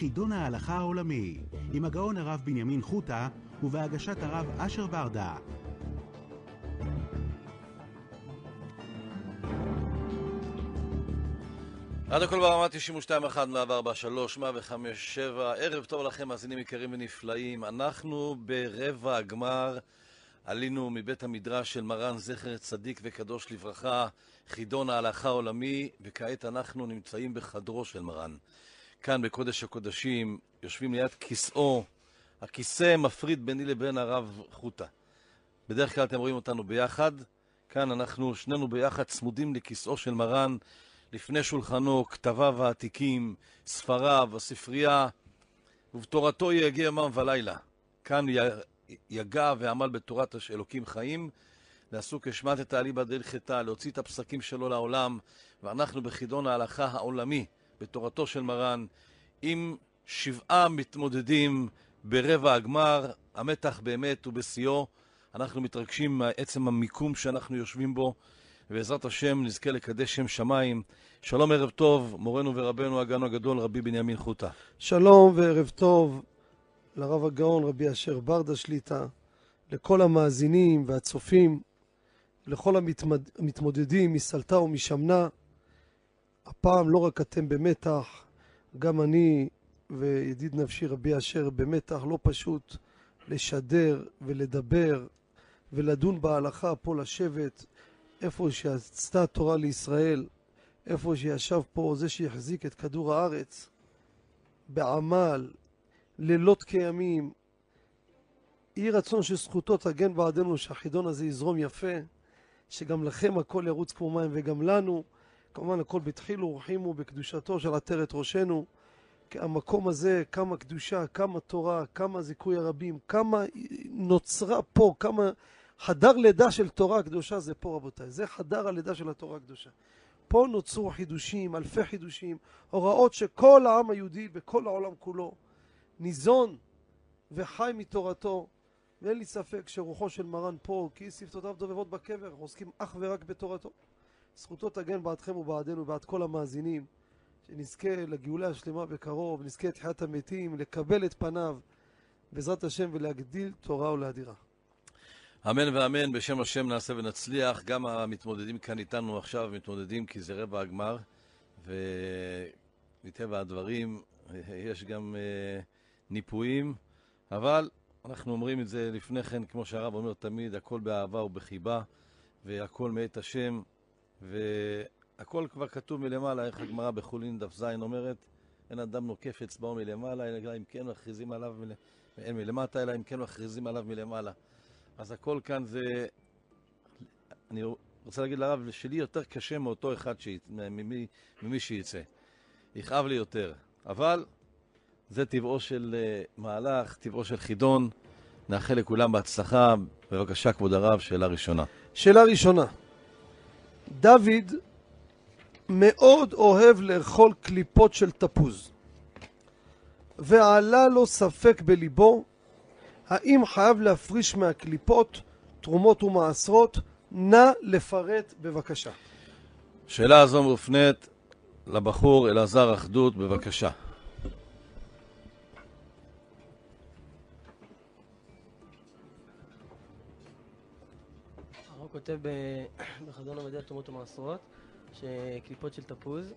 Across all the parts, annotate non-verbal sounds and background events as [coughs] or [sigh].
חידון ההלכה העולמי, עם הגאון הרב בנימין חוטה ובהגשת הרב אשר ברדה. עד הכל ברמה 92, 1, 104, 3, 105, 7. ערב טוב לכם, מאזינים יקרים ונפלאים. אנחנו ברבע הגמר עלינו מבית המדרש של מרן זכר צדיק וקדוש לברכה, חידון ההלכה העולמי, וכעת אנחנו נמצאים בחדרו של מרן. כאן בקודש הקודשים, יושבים ליד כיסאו, הכיסא מפריד ביני לבין הרב חוטה. בדרך כלל אתם רואים אותנו ביחד, כאן אנחנו שנינו ביחד צמודים לכיסאו של מרן, לפני שולחנו, כתביו העתיקים, ספריו, הספרייה, ובתורתו יגיע יומם ולילה. כאן יגע ועמל בתורת אלוקים חיים, לעשו כשמת את העליבא דהלכתה, להוציא את הפסקים שלו לעולם, ואנחנו בחידון ההלכה העולמי, בתורתו של מרן, עם שבעה מתמודדים ברבע הגמר, המתח באמת הוא בשיאו. אנחנו מתרגשים מעצם המיקום שאנחנו יושבים בו, ובעזרת השם נזכה לקדש שם שמיים. שלום, ערב טוב, מורנו ורבנו הגאון הגדול, רבי בנימין חוטה. שלום וערב טוב לרב הגאון, רבי אשר ברדה שליטה, לכל המאזינים והצופים, לכל המתמד... המתמודדים מסלטה ומשמנה. הפעם לא רק אתם במתח, גם אני וידיד נפשי רבי אשר במתח לא פשוט לשדר ולדבר ולדון בהלכה פה לשבת איפה שעשתה התורה לישראל, איפה שישב פה זה שהחזיק את כדור הארץ בעמל, לילות כימים. יהי רצון שזכותו תגן בעדנו שהחידון הזה יזרום יפה, שגם לכם הכל ירוץ כמו מים וגם לנו. כמובן הכל בתחילו ורחימו בקדושתו של עטרת ראשנו. המקום הזה, כמה קדושה, כמה תורה, כמה זיכוי הרבים, כמה נוצרה פה, כמה חדר לידה של תורה קדושה זה פה רבותיי, זה חדר הלידה של התורה הקדושה. פה נוצרו חידושים, אלפי חידושים, הוראות שכל העם היהודי בכל העולם כולו ניזון וחי מתורתו, ואין לי ספק שרוחו של מרן פה, כי שפתותיו דובבות בקבר, עוסקים אך ורק בתורתו. זכותו תגן בעדכם ובעדנו, בעד כל המאזינים, שנזכה לגאולה השלמה בקרוב, נזכה לתחיית המתים, לקבל את פניו, בעזרת השם, ולהגדיל תורה ולהדירה. אמן ואמן, בשם השם נעשה ונצליח. גם המתמודדים כאן איתנו עכשיו מתמודדים כי זה רבע הגמר, ומטבע הדברים יש גם uh, ניפויים, אבל אנחנו אומרים את זה לפני כן, כמו שהרב אומר תמיד, הכל באהבה ובחיבה, והכל מאת השם, והכל כבר כתוב מלמעלה, איך הגמרא בחולין דף ז אומרת, אין אדם נוקף אצבעו מלמעלה, אלא אם כן מכריזים עליו מל... מלמטה, אלא אם כן מכריזים עליו מלמעלה. אז הכל כאן זה... אני רוצה להגיד לרב, שלי יותר קשה מאותו אחד, שית... ממי, ממי שיצא. יכאב לי יותר. אבל זה טבעו של uh, מהלך, טבעו של חידון. נאחל לכולם בהצלחה. בבקשה, כבוד הרב, שאלה ראשונה. שאלה ראשונה. דוד מאוד אוהב לאכול קליפות של תפוז, ועלה לו ספק בליבו האם חייב להפריש מהקליפות תרומות ומעשרות? נא לפרט בבקשה. שאלה הזו מופנית לבחור אלעזר אחדות, בבקשה. כותב [coughs] בחזון עובדי התרומות ומעשרות שקליפות של תפוז,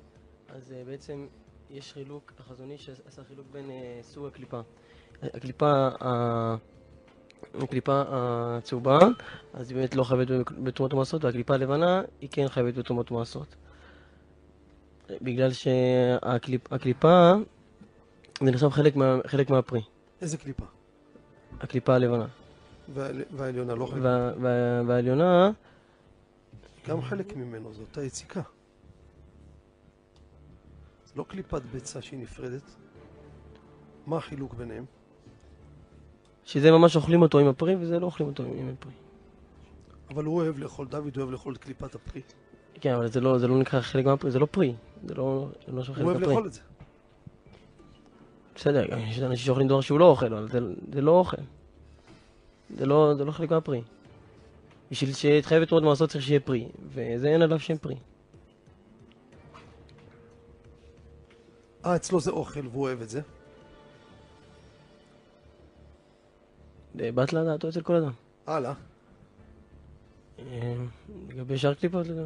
אז אה, בעצם יש חילוק, החזוני שעשה חילוק בין אה, סוג הקליפה. הקליפה, הקליפה הצהובה, אז היא באמת לא חייבת בתרומות ומעשרות, והקליפה הלבנה היא כן חייבת בתרומות ומעשרות. בגלל שהקליפה זה נחשב חלק, מה, חלק מהפרי. איזה קליפה? הקליפה הלבנה. והעליונה לא חלק? והעליונה... גם חלק ממנו, זו אותה יציקה. לא קליפת ביצה שהיא נפרדת. מה החילוק ביניהם? שזה ממש אוכלים אותו עם הפרי, וזה לא אוכלים אותו עם הפרי. אבל הוא אוהב לאכול, דוד אוהב לאכול את קליפת הפרי. כן, אבל זה לא, זה לא נקרא חלק מהפרי, זה לא פרי. זה לא, זה לא חלק מהפרי. הוא אוהב לאכול את זה. בסדר, יש אנשים שאוכלים דבר שהוא לא אוכל, אבל זה, זה לא אוכל. זה לא, זה לא חלק מהפרי. בשביל שתחייב את רוד מעשות צריך שיהיה פרי, וזה אין עליו שם פרי. אה, אצלו זה אוכל והוא אוהב את זה. אה, באת לדעתו אצל כל אדם. הלאה. אה, לגבי שאר קליפות... לא.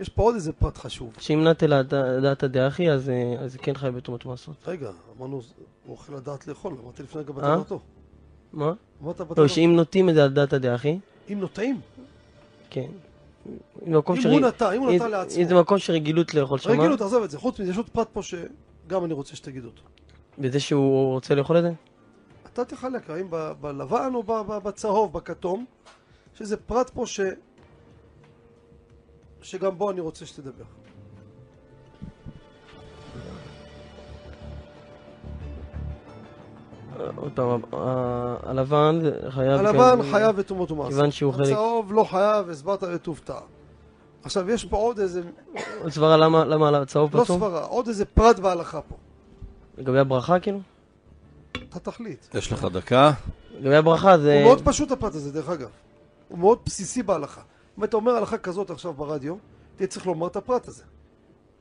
יש פה עוד איזה פרט חשוב. שאם נטל דעת הדאחי, אז אה, כן חי בתומות מעשות. רגע, אמרנו, הוא אוכל לדעת לאכול, אמרתי לפני רגע בדעתו. מה? אמרת לא. שאם נוטים את זה על דעתא דאחי, אם נוטעים, כן. אם מקום הוא נטע, אם הוא נטע לעצמו. זה מקום של רגילות לאכול שם, רגילות, תעזוב את זה. חוץ מזה, יש עוד פרט פה שגם אני רוצה שתגיד אותו. בזה שהוא רוצה לאכול את זה? אתה תחלק, האם בלבן או בצהוב, בכתום, שזה פרט פה ש... שגם בו אני רוצה שתדבר. עוד פעם, הלבן חייב... הלבן כן, חייב בתרומות ומעשרות. כיוון שהוא חלק- הצהוב לא חייב, הסברת לטוב טעם. עכשיו, יש פה עוד איזה, עוד סברה למה למה על הצהוב לא פסול? סברה, עוד איזה פרט בהלכה פה. לגבי הברכה כאילו? אתה תחליט. יש לך דקה. לגבי הברכה זה... הוא מאוד פשוט הפרט הזה, דרך אגב. הוא מאוד בסיסי בהלכה. אם אתה אומר הלכה כזאת עכשיו ברדיו, תהיה צריך לומר את הפרט הזה.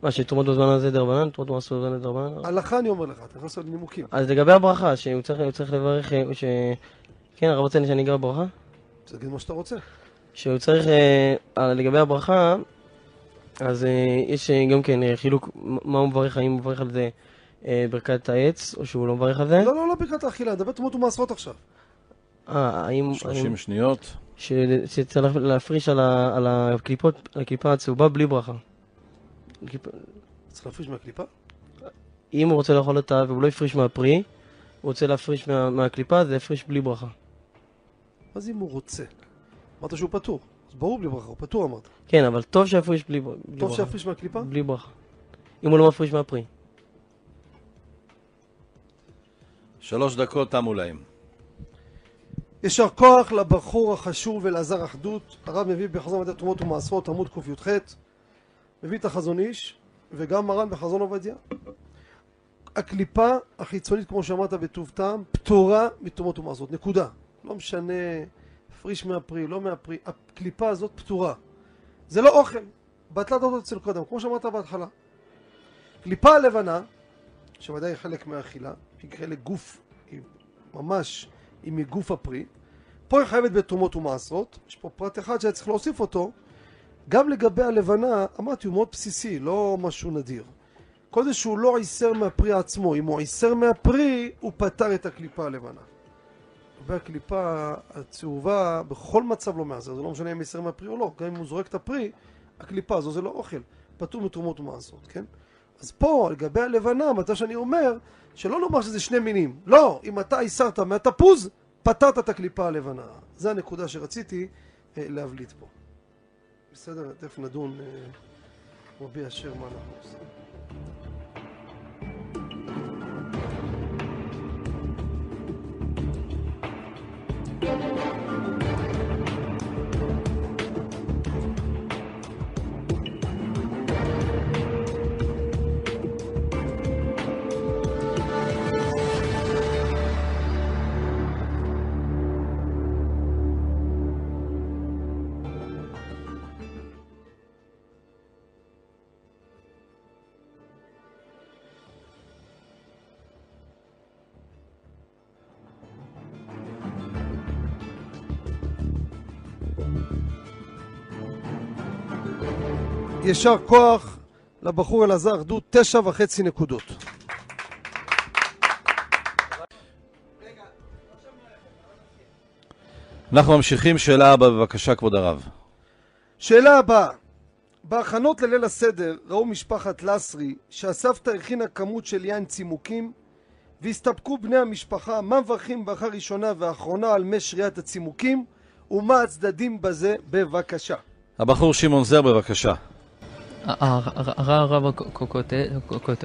מה, שתרומות בזמן הזה דרבנן? תרומות במסורת בזמן דרבנן? הלכה אני אומר לך, אתה יכול לעשות נימוקים. אז לגבי הברכה, שהוא צריך, הוא צריך לברך, אה, ש... כן, הרב רוצה שאני אגע בברכה? תגיד מה שאתה רוצה. שהוא צריך, אה, לגבי הברכה, אז אה, יש גם כן חילוק, מה הוא מברך, האם הוא מברך על זה ברכת העץ, או שהוא לא מברך על זה? לא, לא, לא ברכת האכילה, נדבר תרומות ומעשרות עכשיו. אה, האם... 30 האם- שניות. ש- שצריך להפריש על ה- על הקליפות, על הקליפה הצהובה בלי ברכה. צריך להפריש מהקליפה? אם הוא רוצה לאכול אותה והוא לא הפריש מהפרי, הוא רוצה להפריש מה- מהקליפה, זה הפריש בלי ברכה. זה אם הוא רוצה? אמרת שהוא פטור. אז ברור בלי ברכה, הוא פטור אמרת. כן, אבל טוב שיפריש בלי, בלי טוב ברכה. שיפריש מהקליפה? בלי ברכה. אם הוא לא מפריש מהפרי. שלוש דקות תמו להם. יישר כוח לבחור החשוב ולעזר אחדות. הרב מביא בחזון עבודת תרומות ומעשרות, עמוד קי"ח. מביא את החזון איש, וגם מרן בחזון עובדיה. הקליפה החיצונית, כמו שאמרת בטוב טעם, פטורה מתרומות ומעשרות. נקודה. לא משנה, פריש מהפרי, לא מהפרי. הקליפה הזאת פטורה. זה לא אוכל. בטלת אותו אצל קודם, כמו שאמרת בהתחלה. קליפה הלבנה, שוודאי היא חלק מהאכילה, היא חלק גוף, היא ממש היא מגוף הפרי. פה היא חייבת בתרומות ומעשרות. יש פה פרט אחד שהיה צריך להוסיף אותו. גם לגבי הלבנה, אמרתי, הוא מאוד בסיסי, לא משהו נדיר. זה שהוא לא עיסר מהפרי עצמו. אם הוא עיסר מהפרי, הוא פתר את הקליפה הלבנה. והקליפה הצהובה, בכל מצב לא מעשר. זה לא משנה אם עיסר מהפרי או לא. גם אם הוא זורק את הפרי, הקליפה הזו זה לא אוכל. פטור מתרומות ומעשרות, כן? אז פה, לגבי הלבנה, מתי שאני אומר, שלא נאמר שזה שני מינים. לא, אם אתה הסרת מהתפוז, פתרת את הקליפה הלבנה. זה הנקודה שרציתי אה, להבליט פה. בסדר? תכף נדון, אה, רבי אשר, מה אנחנו עושים. יישר כוח לבחור אלעזר אחדות, תשע וחצי נקודות. אנחנו ממשיכים, שאלה הבאה בבקשה, כבוד הרב. שאלה הבאה, בהכנות לליל הסדר ראו משפחת לסרי שהסבתא הכינה כמות של יין צימוקים והסתפקו בני המשפחה מה מברכים ברכה ראשונה ואחרונה על מי שריית הצימוקים ומה הצדדים בזה בבקשה. הבחור שמעון זר, בבקשה. הרב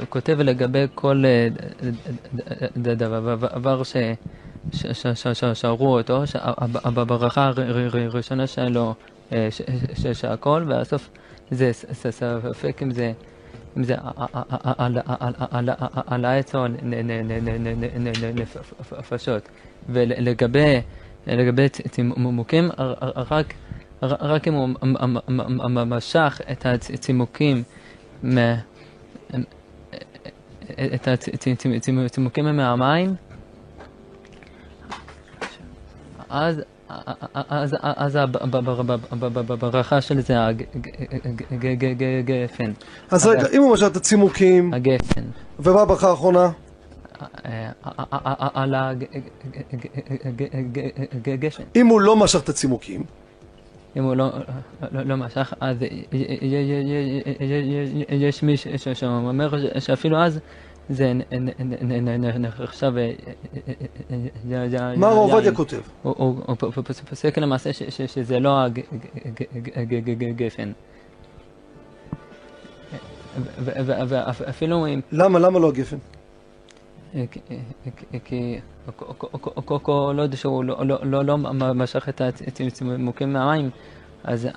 כותב לגבי כל אה, דבר ש- ש- ש- ש- ש- שארו אותו, בברכה הראשונה שלו אה, ש- ש- שהכל, והסוף זה ספק אם זה אם זה על- העץ או נפשות. ולגבי לגבי צימוקים, רק רק אם הוא משך את הצימוקים את הצימוקים מהמים אז, אז, הברכה של זה הגפן. אז רגע, אם הוא משך את הצימוקים, הגפן. ומה הברכה האחרונה? על הגשם. אם הוא לא משך את הצימוקים, אם הוא לא משך, אז יש מי שאומר שאפילו אז זה נחשב... מה הרב עובדיה כותב? הוא פוסק למעשה שזה לא הגפן. ואפילו אם... למה? למה לא הגפן? כי כל עוד שהוא לא משך את הצימוקים מהמים, אז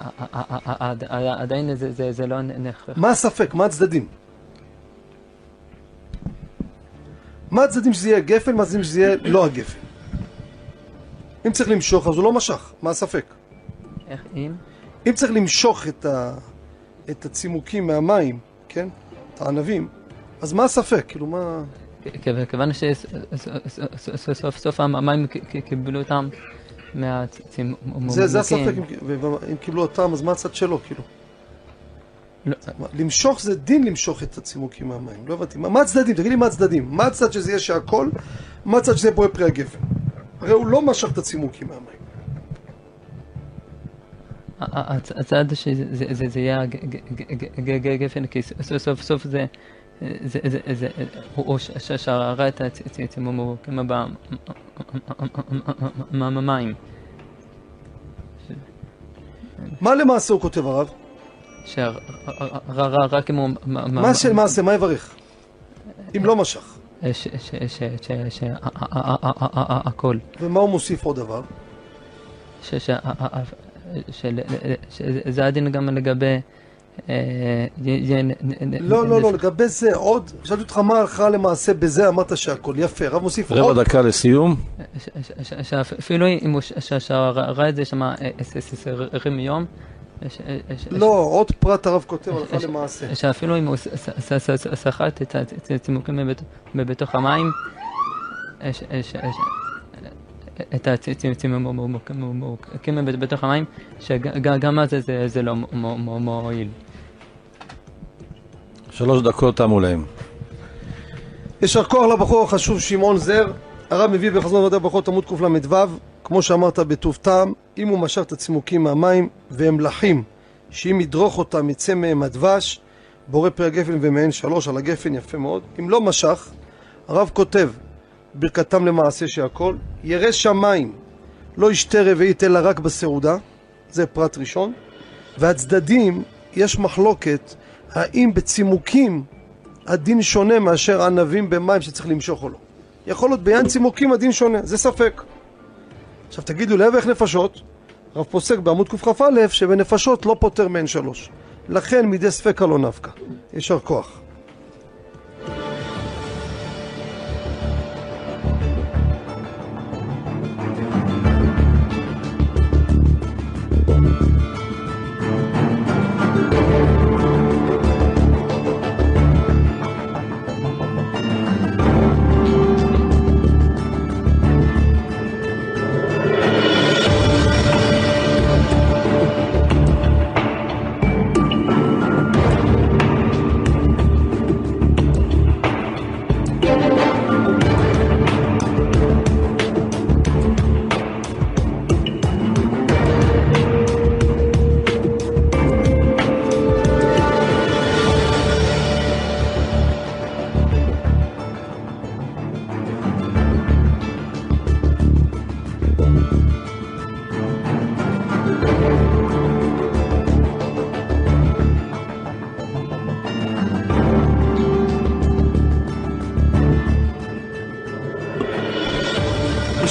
עדיין זה לא נחשב. מה הספק? מה הצדדים? מה הצדדים שזה יהיה גפן, מה הצדדים שזה יהיה לא הגפן? אם צריך למשוך, אז הוא לא משך, מה הספק? איך אם? אם צריך למשוך את, ה... את הצימוקים מהמים, כן? את הענבים, אז מה הספק? כאילו, מה... כיוון שסוף סוף המים קיבלו אותם מהצימוקים. זה הספק, אם קיבלו אותם, אז מה הצד שלו, כאילו? לא. למשוך זה דין למשוך את הצימוקים מהמים, לא הבנתי. מה הצדדים? תגיד לי מה הצדדים. מה הצד שזה יהיה שהכל? מה הצד שזה יהיה פרי הגפן? הרי הוא לא משך את הצימוקים מהמים. הצד שזה יהיה גפן, כי סוף סוף זה... הוא שרה את הצימוקים במים. מה למעשה הוא כותב הרב? שרק אם הוא... מה שלמעשה, מה יברך? אם לא משך. הכל. ומה הוא מוסיף עוד דבר? שזה הדין גם לגבי... לא, לא, לא, לגבי זה עוד, שאלתי אותך מה הלכה למעשה בזה, אמרת שהכל יפה, רב מוסיף עוד. רבע דקה לסיום. שאפילו אם הוא שרה את זה שם עשרים יום, לא, עוד פרט הרב כותב הלכה למעשה. שאפילו אם הוא סחט את הצימוקים בתוך המים, את הצימוקים בתוך המים, שגם אז זה לא מועיל. שלוש דקות תמו להם. יישר כוח לבחור החשוב שמעון זר, הרב מביא בחזון עבודת ברכות עמוד קל"ו, כמו שאמרת בטוב טעם, אם הוא משך את הצימוקים מהמים והם לחים, שאם ידרוך אותם יצא מהם הדבש, בורא פרי הגפן ומעין שלוש על הגפן יפה מאוד. אם לא משך, הרב כותב ברכתם למעשה שהכל, ירא שמיים, לא ישתה רביעית אלא רק בסעודה, זה פרט ראשון, והצדדים, יש מחלוקת האם בצימוקים הדין שונה מאשר ענבים במים שצריך למשוך או לא. יכול להיות בעניין צימוקים הדין שונה, זה ספק. עכשיו תגידו איך נפשות? רב פוסק בעמוד קכ"א שבנפשות לא פותר מהן שלוש. לכן מידי ספקה לא נפקא. יישר כוח.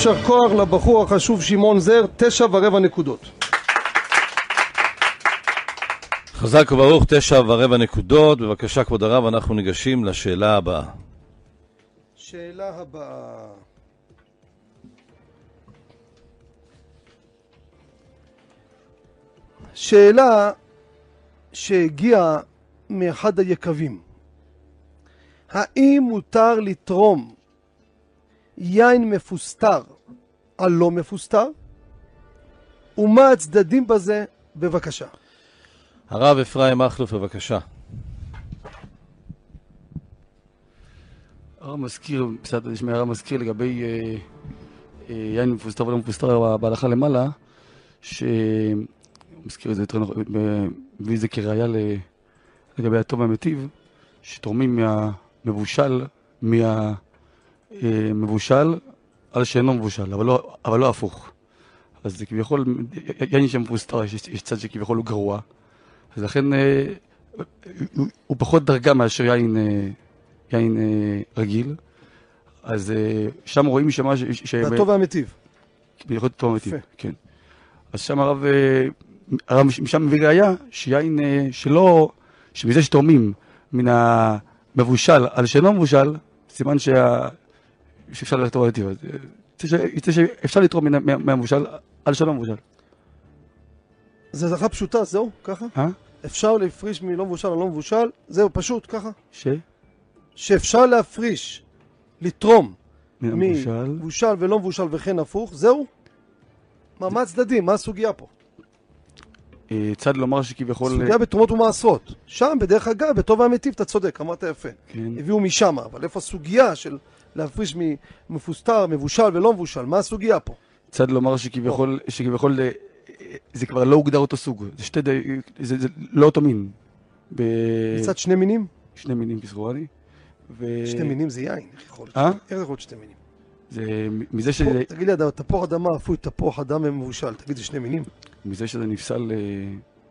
יישר כוח לבחור החשוב שמעון זר, תשע ורבע נקודות. חזק וברוך, תשע ורבע נקודות. בבקשה, כבוד הרב, אנחנו ניגשים לשאלה הבאה. שאלה הבאה. שאלה שהגיעה מאחד היקבים. האם מותר לתרום יין מפוסטר על לא מפוסטר, ומה הצדדים בזה? בבקשה. הרב אפרים מכלוף, בבקשה. הרב מזכיר, בסדר, יש הרב מזכיר לגבי אה, אה, יין מפוסטר ולא מפוסטר בהלכה למעלה, שהוא מזכיר את זה יותר נכון, מביא את זה כראיה לגבי הטוב והמיטיב, שתורמים מהמבושל, מהמבושל על שאינו מבושל, אבל לא, אבל לא הפוך. אז זה כביכול, יין שמפוסטר, יש, יש צד שכביכול הוא גרוע, אז לכן אה, הוא, הוא פחות דרגה מאשר יין... אה, יין אה, רגיל, אז אה, שם רואים שמה... ש... ש- והטוב והמיטיב. יכול להיות טוב יפה. כן. אז שם הרב, אה, הרב מש- משם מביא ראיה שיין אה, שלא, שמזה שתורמים מן המבושל על שאינו מבושל, סימן שה... שאפשר אמיתי. אז, אה, יוצא שאפשר לתרום מהמבושל על שאינו מבושל. זה הלכה פשוטה, זהו, ככה? אה? אפשר להפריש מלא מבושל ללא מבושל, זהו, פשוט, ככה. ש? שאפשר להפריש, לתרום. מבושל ולא מבושל וכן הפוך, זהו? מה, מה הצדדים? מה הסוגיה פה? אה, צד לומר שכביכול... סוגיה בתרומות ומעשרות. שם, בדרך אגב, בטוב והמיטיב, אתה צודק, אמרת יפה. כן. הביאו משם, אבל איפה הסוגיה של להפריש ממפוסטר, מבושל ולא מבושל? מה הסוגיה פה? צד לומר שכביכול, שכביכול זה כבר לא הוגדר אותו סוג, זה שתי, די- זה, זה לא אותו מין. ב... מצד שני מינים? שני מינים כסרואני. ו... שתי מינים זה יין, איך יכול להיות? אה? איך זה יכול להיות שתי מינים? זה מזה פה, שזה, תגיד לי, אדם, תפוח אדמה אפוי, תפוח אדמה מבושל, תגיד, זה שני מינים? מזה שזה נפסל אה,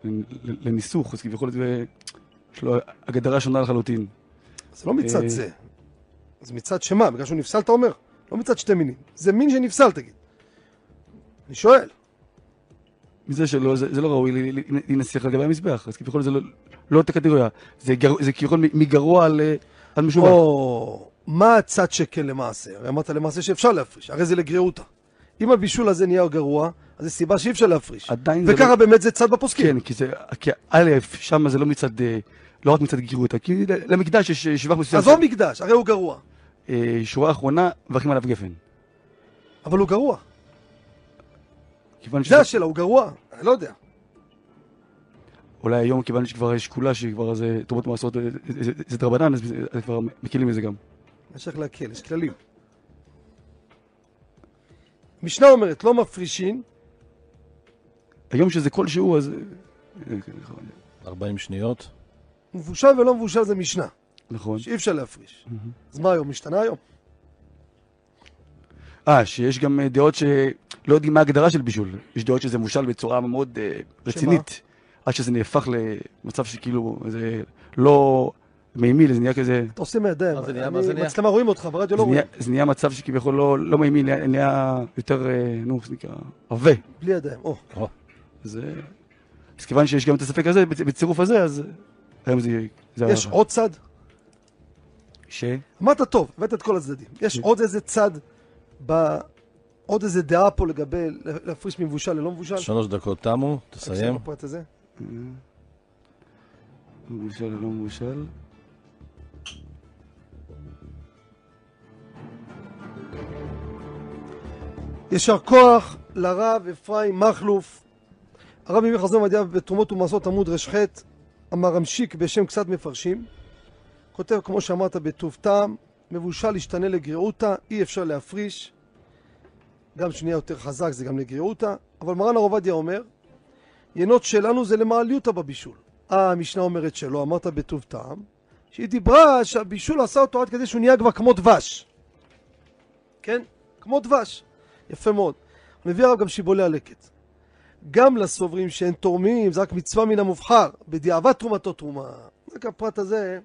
ל- ל- לניסוך, אז כביכול זה, יש לו הגדרה שונה לחלוטין. זה לא מצד אה. זה. זה מצד שמה? בגלל שהוא נפסל אתה אומר? לא מצד שתי מינים. זה מין שנפסל תגיד. אני שואל. מזה שלא, זה, זה לא ראוי ל- ל- להינשך לגבי המזבח, אז כביכול זה לא, לא אותה קטגוריה, זה, גר, זה כביכול מגרוע על, אה, על משובח. או, מה הצד שכן למעשה? הרי אמרת למעשה שאפשר להפריש, הרי זה לגריעותא. אם הבישול הזה נהיה גרוע, אז יש סיבה שאי אפשר להפריש. עדיין זה וככה לא... באמת זה צד בפוסקים. כן, כי זה, כי א', שם זה לא מצד, אה, לא רק מצד גירותה, כי למקדש יש אה, שבח מסוים, עזוב מקדש, הרי הוא גרוע. אה, שורה אחרונה, מברכים עליו גפן. אבל הוא גרוע. כיוון זה השאלה, הוא גרוע. אני לא יודע. אולי היום, כיוון שכבר יש שקולה, שכבר זה תרומות מעשרות, זה- זה- זה דרבנן, אז כבר מקילים מזה גם. יש איך להקל, יש כללים. משנה אומרת, לא מפרישין, היום שזה כלשהו, אז... אה, כן, נכון. 40 שניות. מבושל ולא מבושל זה משנה, נכון. שאי אפשר להפריש. אז מה היום? משתנה היום? אה, שיש גם אה, דעות שלא יודעים מה ההגדרה של בישול. יש דעות שזה מושל בצורה מאוד אה, רצינית, עד שזה נהפך למצב שכאילו זה לא מימי, זה נהיה כזה... אתה עושה מהידיים. זה זה? מצלמה רואים אותך, ברדיו לא זה רואים. זה נהיה מצב שכביכול לא, לא מימי, נהיה, נהיה יותר, אה, נו, איך זה נקרא, עבה. בלי ידיים. או, אז, אה, אז כיוון שיש גם את הספק הזה, בצ- בצירוף הזה, אז היום זה... זה יש. עוד צד? ש... אמרת טוב, הבאת את כל הצדדים. יש עוד איזה צד, ב... עוד איזה דעה פה לגבי להפריש ממבושל ללא מבושל? שלוש דקות תמו, תסיים. בפרט הזה. מבושל או לא מבושל. יישר כוח לרב אפרים מכלוף. הרב ימי חזון מדיה בתרומות ומעשרות עמוד ר"ח, אמר המשיק בשם קצת מפרשים. כותב כמו שאמרת בטוב טעם, מבושל ישתנה לגריעותא, אי אפשר להפריש. גם שנהיה יותר חזק זה גם לגריעותא, אבל מרן הרב עובדיה אומר, ינות שלנו זה למעליותא בבישול. אה, המשנה אומרת שלא, אמרת בטוב טעם, שהיא דיברה שהבישול עשה אותו עד כדי שהוא נהיה כבר כמו דבש. כן? כמו דבש. יפה מאוד. מביא הרב גם שיבולי הלקט. גם לסוברים שאין תורמים, זה רק מצווה מן המובחר, בדיעבד תרומתו תרומה. רק הפרט הזה,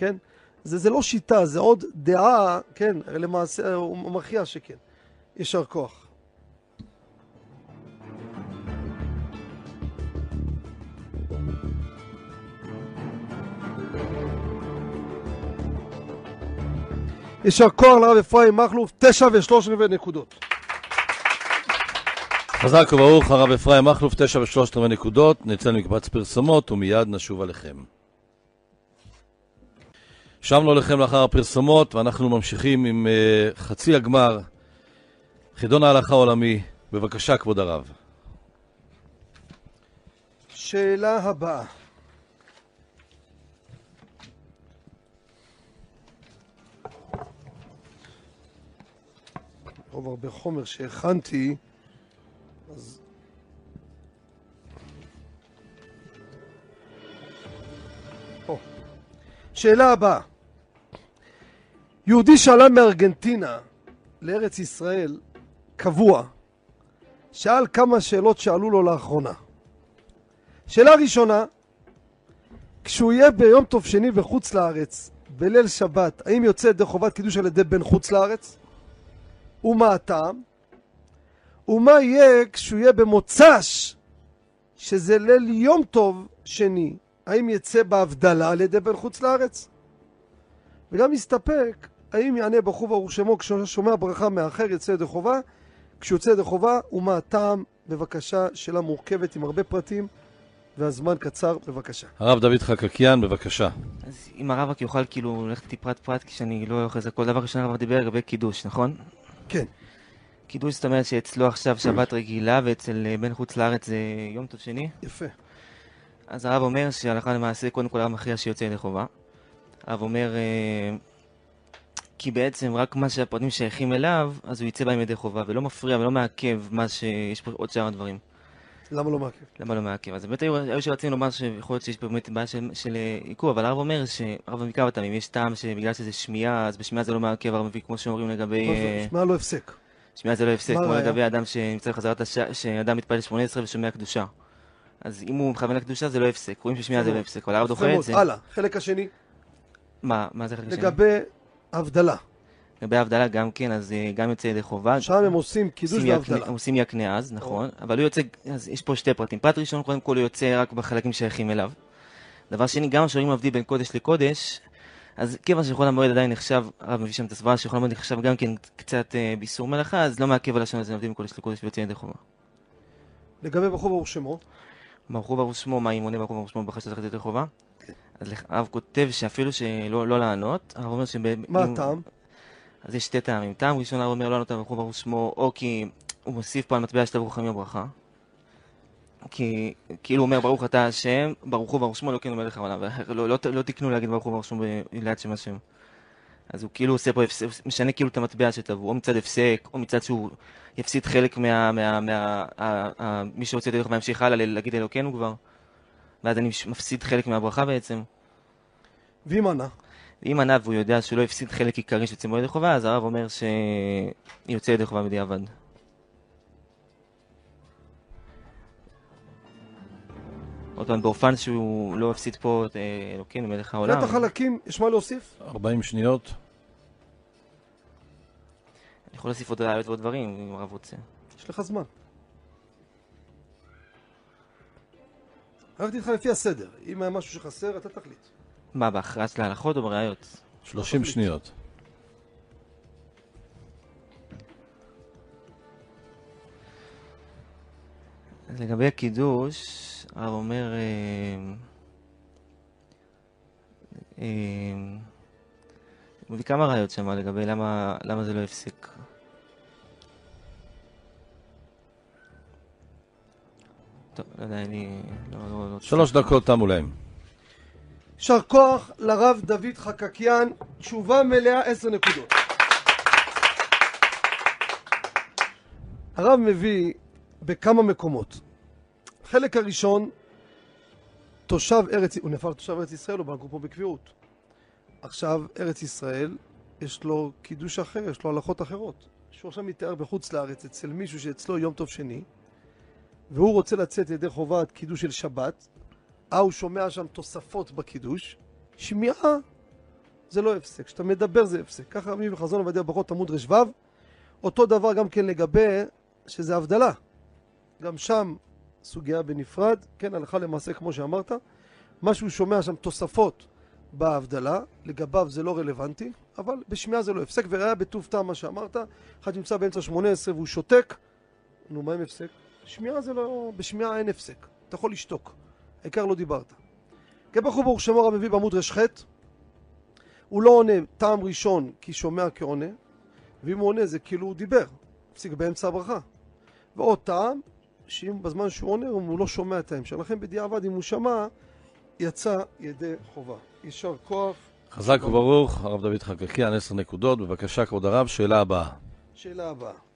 כן? זה, זה לא שיטה, זה עוד דעה, כן? למעשה הוא מכריע שכן. יישר כוח. יישר כוח לרב אפרים מכלוף, תשע ושלוש רבעי נקודות. חזק וברוך, הרב אפרים מכלוף, תשע ושלושת רבעי נקודות. נצא למקבץ פרסומות ומיד נשוב עליכם. שבנו לכם לאחר הפרסומות, ואנחנו ממשיכים עם uh, חצי הגמר, חידון ההלכה העולמי, בבקשה, כבוד הרב. שאלה הבאה. רוב הרבה חומר שהכנתי, אז... שאלה הבאה. יהודי שעלה מארגנטינה לארץ ישראל, קבוע, שאל כמה שאלות שעלו לו לאחרונה. שאלה ראשונה, כשהוא יהיה ביום טוב שני בחוץ לארץ, בליל שבת, האם יוצא ידי חובת קידוש על ידי בן חוץ לארץ? ומה הטעם? ומה יהיה כשהוא יהיה במוצ"ש, שזה ליל יום טוב שני, האם יצא בהבדלה על ידי בן חוץ לארץ? וגם יסתפק, האם יענה בחור ברוך שמו כשהוא שומע ברכה מאחר יצא ידי חובה? כשהוא יוצא ידי חובה, ומה הטעם? בבקשה, שאלה מורכבת עם הרבה פרטים. והזמן קצר, בבקשה. הרב דוד חקקיאן, בבקשה. אז אם הרב רק יוכל כאילו ללכת איתי פרט פרט, כשאני לא אוכל זה כל דבר ראשון הרב דיבר לגבי קידוש, נכון? כן. קידוש זאת אומרת שאצלו עכשיו שבת רגילה ואצל אה, בן חוץ לארץ זה יום טוב שני. יפה. אז הרב אומר שהלכה למעשה קודם כל הרב מכריע שיוצא ידי חובה. הרב אומר אה, כי בעצם רק מה שהפרטים שייכים אליו, אז הוא יצא בהם ידי חובה, ולא מפריע ולא מעכב מה שיש פה עוד שאר הדברים. למה לא מעכב? למה לא מעכב? אז באמת היו, היו שרצינו לומר שיכול להיות שיש פה באמת בעיה של, של עיכוב, אבל הרב אומר שהרב מביא כמה טעמים, יש טעם שבגלל שזה שמיעה, אז בשמיעה זה לא מעכב, הרב מביא כמו שאומרים לגבי... שמיעה לא הפסק. שמיעה זה לא הפסק, כמו הראיה? לגבי אדם שנמצא בחזרת הש... שאדם מתפלל 18 ושומע קדושה. אז אם הוא מכוון לקדושה זה לא הפסק, רואים ששמיעה זה לא הפסק, אבל הרב דוחה. את זה. הלאה, חלק השני, מה, מה זה חלק השני? לגבי הבדלה. לגבי ההבדלה גם כן, אז אה, גם יוצא ידי חובה. שם הם עושים קידוש והבדלה. הם עושים יקנה אז, נכון, אבל הוא יוצא, אז יש פה שתי פרטים. פרט ראשון, קודם כל הוא יוצא רק בחלקים שייכים אליו. דבר שני, גם כשרואים מבדיל בין קודש לקודש, אז כיוון שחול המועד עדיין נחשב, הרב מביא שם את הסברה שחול המועד נחשב גם כן קצת אה, באיסור מלאכה, אז לא מעכב על השון הזה מבדיל בין קודש לקודש ויוצא ידי חובה. לגבי בחור ברוך שמו, ברוך הוא ברוך שמו, מה אם עונה ברוך הוא ברוך שמו בחשת ללכת ידי חובה? אז לך- הרב כותב שאפילו שלא לא לענות, הרב אומר שב... מה הטעם? אז יש שתי טעמים. טעם ראשון הרב אומר לא לענות על ברוך ברוך שמו, או כי הוא מוסיף פה על מטבע שתי ברוכים הברכה. כי כאילו הוא אומר ברוך אתה השם, ברוך הוא ברוך שמו, אלוקינו מלך העולם. לא, לא, לא תקנו להגיד ברוך הוא ברוך שמו ליד שם השם. אז הוא כאילו עושה פה, משנה כאילו את המטבע שטבעו, או מצד הפסק, או מצד שהוא יפסיד חלק מה... מה, מה ה, ה, מי שרוצה דרך וימשיך הלאה להגיד אלוקינו כבר. ואז אני מפסיד חלק מהברכה בעצם. ואם ענה, ואם ענה והוא יודע שהוא לא הפסיד חלק עיקרי של צימור ידי חובה, אז הרב אומר שיוצא ידי חובה בדיעבד. עוד פעם, באופן שהוא לא הפסיד פה את אה, אלוקינו מלך העולם. קראת החלקים, יש מה להוסיף? 40 שניות. אני יכול להוסיף עוד ראיות ועוד דברים, אם הרב רוצה. יש לך זמן. הלכתי איתך לפי הסדר. אם היה משהו שחסר, אתה תחליט. מה, בהכרעה של ההלכות או בראיות? 30 שניות. אז לגבי הקידוש, הרב אומר... אה, אה, הוא מביא כמה ראיות שם לגבי למה, למה זה לא הפסיק. טוב, לא יודע, אני... לא, לא, לא... שלוש דקות תמו להם. יישר כוח לרב דוד חקקיאן, תשובה מלאה עשר נקודות. הרב מביא בכמה מקומות. חלק הראשון, תושב ארץ, הוא נפל תושב ארץ ישראל, הוא בנקו פה בקביעות. עכשיו, ארץ ישראל, יש לו קידוש אחר, יש לו הלכות אחרות. שהוא עכשיו מתאר בחוץ לארץ אצל מישהו שאצלו יום טוב שני, והוא רוצה לצאת ידי חובת קידוש של שבת, אה, הוא שומע שם תוספות בקידוש, שמיעה זה לא הפסק, כשאתה מדבר זה הפסק. ככה מי בחזון עובדיה ברכות עמוד ר"ו, אותו דבר גם כן לגבי שזה הבדלה. גם שם סוגיה בנפרד, כן, הלכה למעשה כמו שאמרת, מה שהוא שומע שם תוספות בהבדלה, לגביו זה לא רלוונטי, אבל בשמיעה זה לא הפסק, וראיה בטוב טעם מה שאמרת, אחד נמצא באמצע שמונה עשרה והוא שותק, נו מה עם הפסק? שמיעה זה לא, בשמיעה אין הפסק, אתה יכול לשתוק. העיקר לא דיברת. כבחור ברוך שמו הרב מביא בעמוד ר"ח, הוא לא עונה טעם ראשון כי שומע כעונה, ואם הוא עונה זה כאילו הוא דיבר, הפסיק באמצע הברכה. ועוד טעם, שאם בזמן שהוא עונה הוא לא שומע את ההמשך. לכן בדיעבד אם הוא שמע, יצא ידי חובה. יישר כוח. חזק וברוך, הרב דוד חקקיאן, עשר נקודות. בבקשה, כבוד הרב, שאלה הבאה. שאלה הבאה.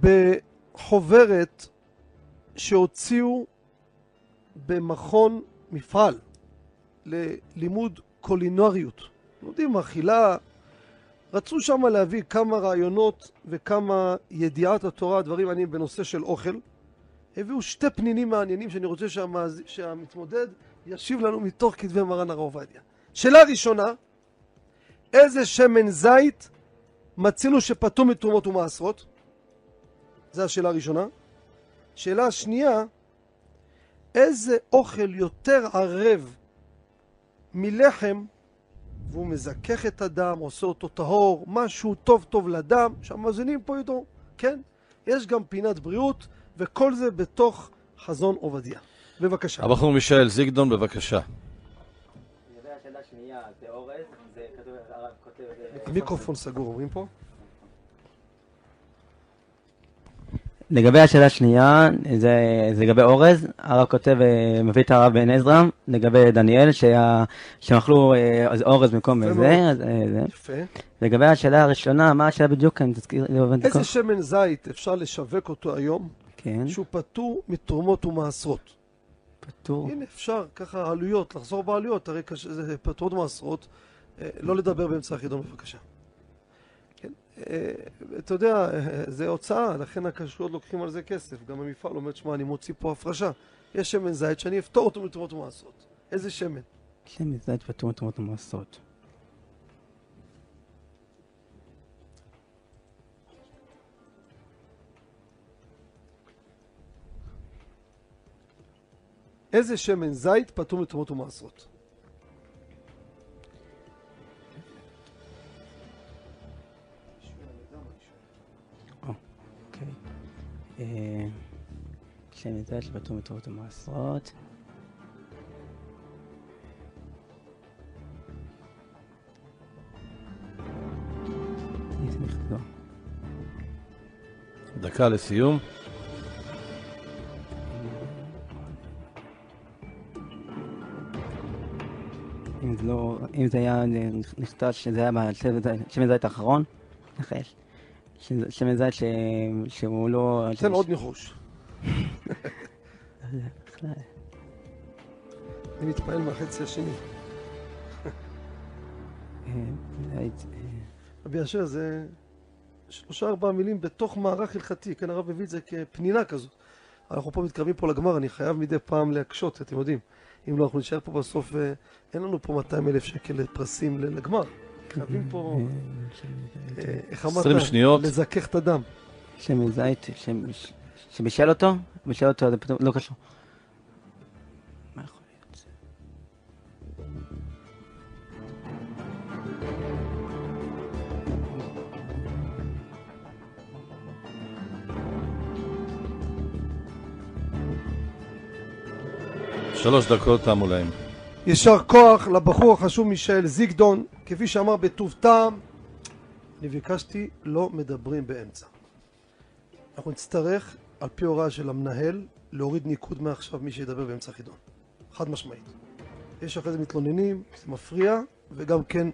בחוברת שהוציאו במכון מפעל ללימוד קולינריות, לומדים אכילה, רצו שם להביא כמה רעיונות וכמה ידיעת התורה, דברים מעניינים בנושא של אוכל. הביאו שתי פנינים מעניינים שאני רוצה שהמאז... שהמתמודד ישיב לנו מתוך כתבי מרן הרב עובדיה. שאלה ראשונה, איזה שמן זית מצינו שפטור מתרומות ומעשרות? זו השאלה הראשונה. שאלה השנייה, איזה אוכל יותר ערב מלחם והוא מזכך את הדם, עושה אותו טהור, משהו טוב טוב לדם, שהמאזינים פה ידעו, כן? יש גם פינת בריאות, וכל זה בתוך חזון עובדיה. בבקשה. הבחור מישאל זיגדון, בבקשה. כותב... מיקרופון סגור, אומרים פה? לגבי השאלה השנייה, זה, זה לגבי אורז, הרב כותב, אה, מביא את הרב בן עזרא, לגבי דניאל, שה, שהם אכלו אה, אז אורז במקום זה, מאוד. אז, אה, זה. יפה. לגבי השאלה הראשונה, מה השאלה בדיוק, אני תזכיר, הבנתי איזה כל- שמן זית אפשר לשווק אותו היום, כן, שהוא פטור מתרומות ומעשרות? פטור, הנה, אפשר, ככה עלויות, לחזור בעלויות, הרי זה פטרות ומעשרות, לא לדבר באמצע החידון בבקשה. כן, אה, אתה יודע, זה הוצאה, לכן הכשרויות לוקחים על זה כסף. גם המפעל אומר, שמע, אני מוציא פה הפרשה. יש שמן זית שאני אפטור אותו מתרומות ומעשרות. איזה שמן? שמן זית פטור מתרומות ומעשרות. איזה שמן זית פטור מתרומות ומעשרות? אה, פטור מתרומות ומעשרות. איזה מכתוב. דקה לסיום. אם זה לא, אם זה היה נכתב שזה היה בשמן זית- שמן זית האחרון, נחש. שמן זית ש- שהוא לא... תן עוד ניחוש. [laughs] אני מתפעל מהחצי השני. אה, זית, אה, רבי אשר זה שלושה ארבעה מילים בתוך מערך הלכתי, כן הרב הביא את זה כפנינה כזאת. אנחנו פה מתקרבים פה לגמר, אני חייב מדי פעם להקשות, אתם יודעים. אם לא, אנחנו נשאר פה בסוף, אה, אין לנו פה 200 אלף שקל פרסים לגמר. חייבים פה, אה, זית. אה, איך אמרת? 20 שניות. לזכך את הדם. שמן זית, שם- ש- שבישל אותו, בישל אותו, זה פתאום לא קשור. מה יכול להיות זה? שלוש דקות תמו להם. יישר כוח לבחור החשוב מישאל זיגדון, כפי שאמר בטוב טעם, אני ביקשתי לא מדברים באמצע. אנחנו נצטרך, על פי הוראה של המנהל, להוריד ניקוד מעכשיו מי שידבר באמצע חידון. חד משמעית. יש אחרי זה מתלוננים, זה מפריע, וגם כן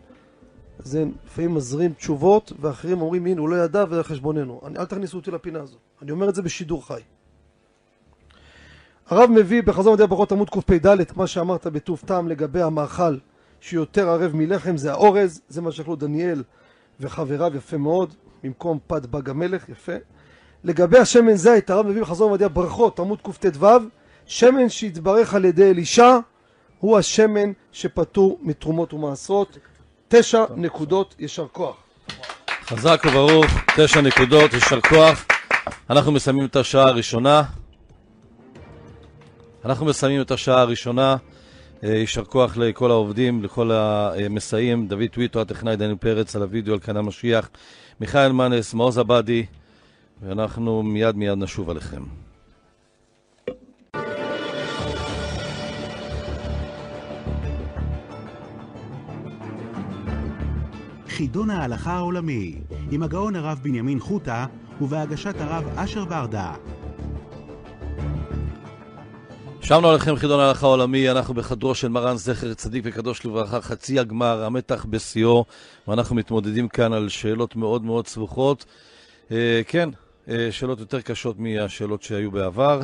זה לפעמים מזרים תשובות, ואחרים אומרים הנה הוא לא ידע וזה על חשבוננו. אל תכניסו אותי לפינה הזו. אני אומר את זה בשידור חי. הרב מביא בחזון מדעי הברכות עמוד קפ"ד מה שאמרת בטוב טעם לגבי המאכל שיותר ערב מלחם זה האורז, זה מה שאכלו דניאל וחבריו יפה מאוד, במקום פת בג המלך, יפה. לגבי השמן זית, הרב מביא בחזון מדעי הברכות עמוד קט"ו, שמן שהתברך על ידי אלישע הוא השמן שפטור מתרומות ומעשרות. תשע נקודות, יישר כוח. חזק וברוך, תשע נקודות, יישר כוח. אנחנו מסיימים את השעה הראשונה. אנחנו מסיימים את השעה הראשונה. אה, יישר כוח לכל העובדים, לכל המסייעים, דוד טוויטו, הטכנאי דניאל פרץ על הוידאו, על קנה משיח, מיכאל מנס, מעוז עבדי, ואנחנו מיד מיד נשוב עליכם. חידון ההלכה העולמי, עם הגאון הרב בנימין חוטה ובהגשת הרב אשר ברדה. שבנו עליכם חידון ההלכה העולמי, אנחנו בחדרו של מרן זכר צדיק וקדוש לברכה, חצי הגמר, המתח בשיאו, ואנחנו מתמודדים כאן על שאלות מאוד מאוד סבוכות. אה, כן, אה, שאלות יותר קשות מהשאלות שהיו בעבר.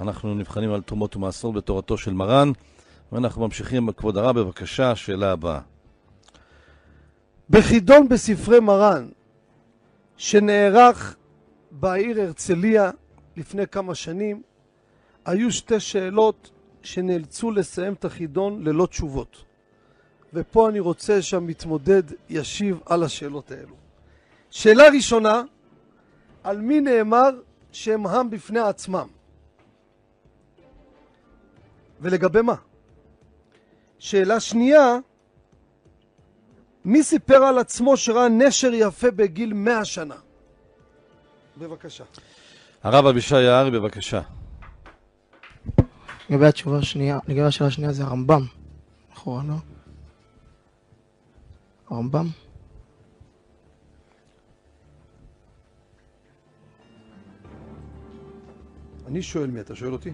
אנחנו נבחנים על תרומות ומעשרות בתורתו של מרן, ואנחנו ממשיכים, כבוד הרב, בבקשה, השאלה הבאה. בחידון בספרי מרן, שנערך בעיר הרצליה לפני כמה שנים, היו שתי שאלות שנאלצו לסיים את החידון ללא תשובות. ופה אני רוצה שהמתמודד ישיב על השאלות האלו. שאלה ראשונה, על מי נאמר שהם עם בפני עצמם? ולגבי מה? שאלה שנייה, מי סיפר על עצמו שראה נשר יפה בגיל מאה שנה? בבקשה. הרב אבישי יערי, בבקשה. לגבי התשובה השנייה, לגבי השאלה השנייה זה הרמב"ם. לכאורה, לא? הרמב"ם? אני שואל מי, אתה שואל אותי?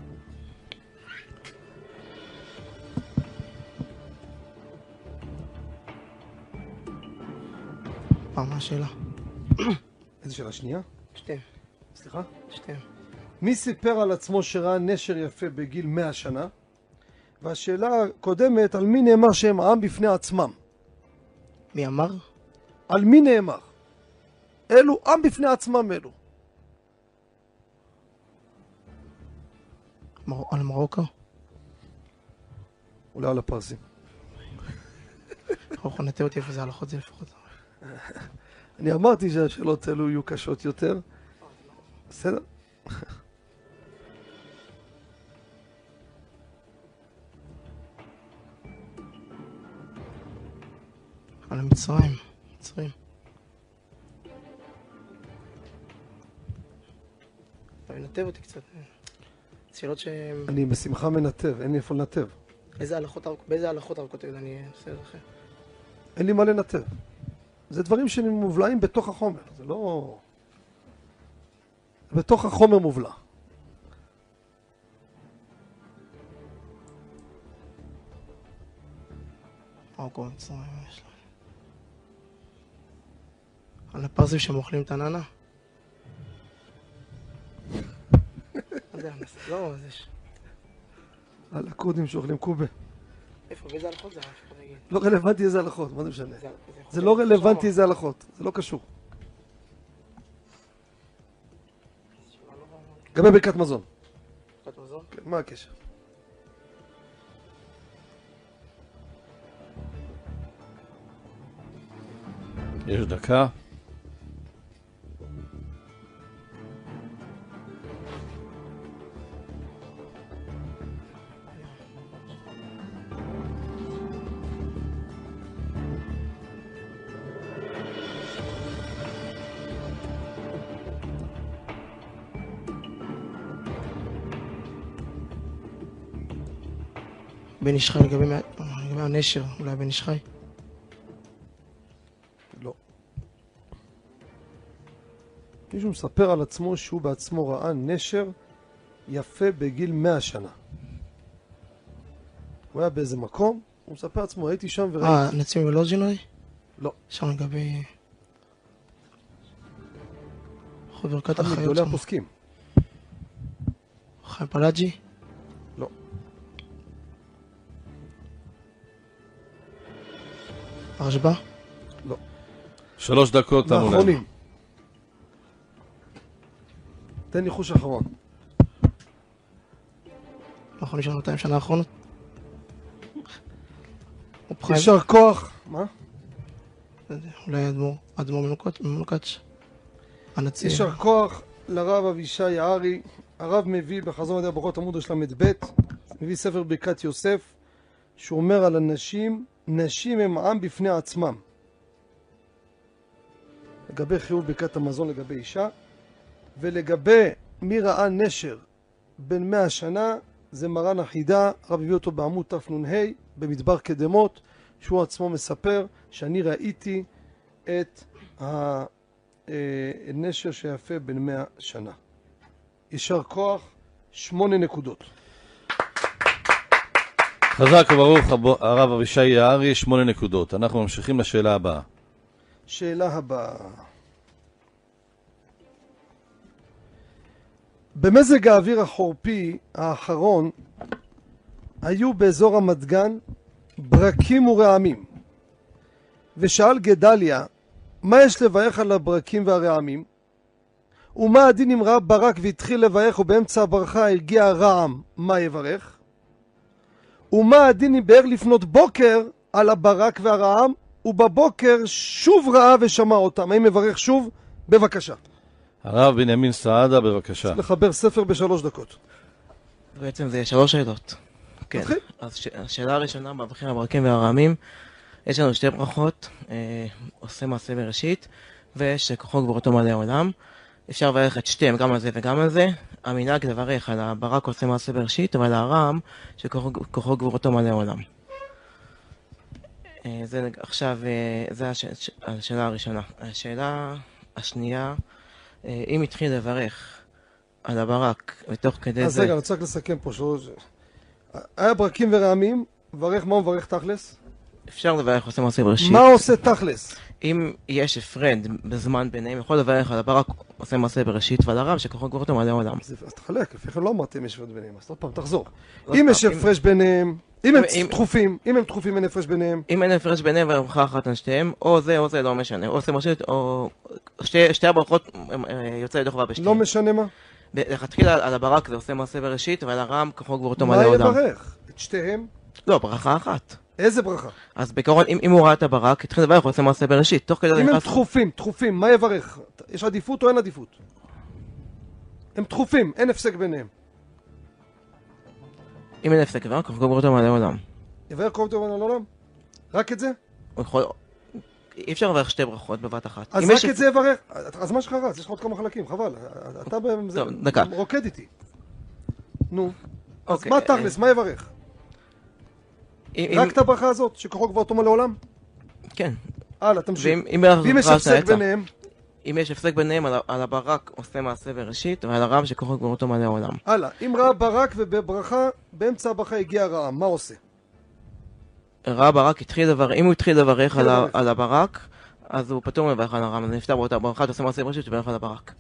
מה השאלה? איזה שאלה שנייה? שתיהן. סליחה? שתיהן. מי סיפר על עצמו שראה נשר יפה בגיל מאה שנה? והשאלה הקודמת, על מי נאמר שהם עם בפני עצמם? מי אמר? על מי נאמר? אלו עם בפני עצמם אלו. מר... על מרוקו? אולי על הפרסים. אנחנו נטה אותי איפה זה הלכות זה לפחות. אני אמרתי שהשאלות האלו יהיו קשות יותר. בסדר? על מצרים. מצרים. אתה מנתב אותי קצת. שאלות שהם... אני בשמחה מנתב, אין לי איפה לנתב. איזה הלכות באיזה הלכות ארוכות אני אעשה את זה? אין לי מה לנתב. זה דברים שמובלעים בתוך החומר, זה לא... בתוך החומר מובלע. מרוקו ומצרים, מה יש לנו? על הפרסים שהם אוכלים את הננה? לא לא, זה... ש- על הכורדים שאוכלים קובה. איפה, באיזה הלכות זה? לא רלוונטי איזה הלכות, מה זה משנה? זה- לא רלוונטי. איזה הלכות, זה לא קשור. לגבי ברכת מזון, ברכת מזון? כן, מה הקשר? יש דקה. איש חי לגבי לגבי הנשר, אולי בן איש חי? לא. מישהו מספר על עצמו שהוא בעצמו ראה נשר יפה בגיל מאה שנה. הוא היה באיזה מקום, הוא מספר לעצמו, הייתי שם אה, וראיתי. נציב מלוז'ינוי? לא. שם לגבי... חוב ברכת אחד החיות. מגדולי. הפוסקים. חיים פלאג'י? הרשב"א? שלוש דקות, תמו להם. מהאחרונים. תן ניחוש אחרון. האחרונים של 200 שנה האחרונות? יישר כוח. מה? לא אולי אדמו"ר, אדמו"ר ממלוקץ'. הנציב. יישר כוח לרב אבישי יערי. הרב מביא בחזון מדעי הברכות עמוד ל"ב, מביא ספר ברכת יוסף, שהוא אומר על הנשים, נשים הם עם בפני עצמם. לגבי חיוב ברכת המזון לגבי אישה, ולגבי מי ראה נשר בן מאה שנה, זה מרן החידה, הרב הביא אותו בעמוד תנ"ה, במדבר קדמות, שהוא עצמו מספר שאני ראיתי את הנשר שיפה בן מאה שנה. יישר כוח, שמונה נקודות. חזק וברוך הרב אבישי יערי, שמונה נקודות. אנחנו ממשיכים לשאלה הבאה. שאלה הבאה. במזג האוויר החורפי האחרון היו באזור רמת גן ברקים ורעמים. ושאל גדליה, מה יש לברך על הברקים והרעמים? ומה הדין אם ראה ברק והתחיל לברך ובאמצע הברכה הגיע הרעם, מה יברך? ומה הדין אם בער לפנות בוקר על הברק והרעם ובבוקר שוב ראה ושמע אותם. האם מברך שוב? בבקשה. הרב בנימין סעדה, בבקשה. צריך לחבר ספר בשלוש דקות. בעצם זה שלוש שאלות. כן. תתחיל. אז ש... השאלה הראשונה, מברכים הברקים והרעמים, יש לנו שתי ברכות, אה, עושה מעשה בראשית, ושכוחו גבורתו מלא העולם. אפשר לברך את שתיהם, גם על זה וגם על זה. המנהג לברך על הברק עושה מעשה בראשית, אבל הרם, שכוחו כוחו גבורתו מלא העולם. אה, זה עכשיו, אה, זה הש... השאלה הראשונה. השאלה השנייה, אה, אם התחיל לברך על הברק, ותוך כדי אז זה... רגע, אני רוצה רק לסכם פה שלוש... היה ברקים ורעמים, מברך מה הוא מברך תכלס? אפשר לברך עושה מעשה בראשית. מה עושה תכלס? אם יש הפרד בזמן ביניהם, יכול לברך על הברק עושה מעשה בראשית ועל הרב שכוחו גבורתו מלא עולם. אז תחלק, לפי כן לא אמרתם יש הפרש ביניהם, אז עוד פעם תחזור. עוד אם פעם, יש הפרש ביניהם, אם הם אם- דחופים, אם הם דחופים אין הפרש ביניהם, אם אין הפרש ביניהם והברכה אחת על שתיהם, או זה או זה, לא משנה. או עושה בראשית, או... שתי, הברכות אה, יוצא ידי חובה בשתיהם. לא משנה מה. לכתחילה על הברק זה עושה מעשה בראשית, ועל הרם כוחו גבורתו מה מלא עולם. יברך? את שתיהם? לא, ברכה אחת. איזה ברכה? אז בעיקרון, אם, אם הוא ראה את הברק, התחיל לברך, הוא עושה מעשה בראשית. תוך כדי אם הם. דחופים, דחופים, מה יברך? יש עדיפות או אין עדיפות? הם דחופים, אין הפסק ביניהם. אם אין הפסק דבר, כוחו גבורתו מלא עולם. יברך כל טוב לעולם? רק את זה? הוא יכול... אי אפשר לברך שתי ברכות בבת אחת. אז רק את זה יברך? אז מה שלך רץ? יש לך עוד כמה חלקים, חבל. אתה. רוקד איתי. נו. אז אוקיי, מה אה, תכלס? מה יברך? רק את הברכה הזאת, שכוחו כבר תומה לעולם? כן. הלאה, תמשיך. ואם יש הפסק. ביניהם, אם יש הפסק ביניהם, על הברק עושה מעשה בראשית, ועל הרב שכוחו גבורתו מלא העולם. הלאה. אם ראה ברק ובברכה, באמצע הברכה הגיע הרעם, מה עושה? ראה ברק התחיל לברך, אם הוא התחיל לברך התחיל על הברק, אז הוא פטור מברך על הרם, אז נפטר באותה ברכה, עושה מעשה בראשית, שברך על הברק.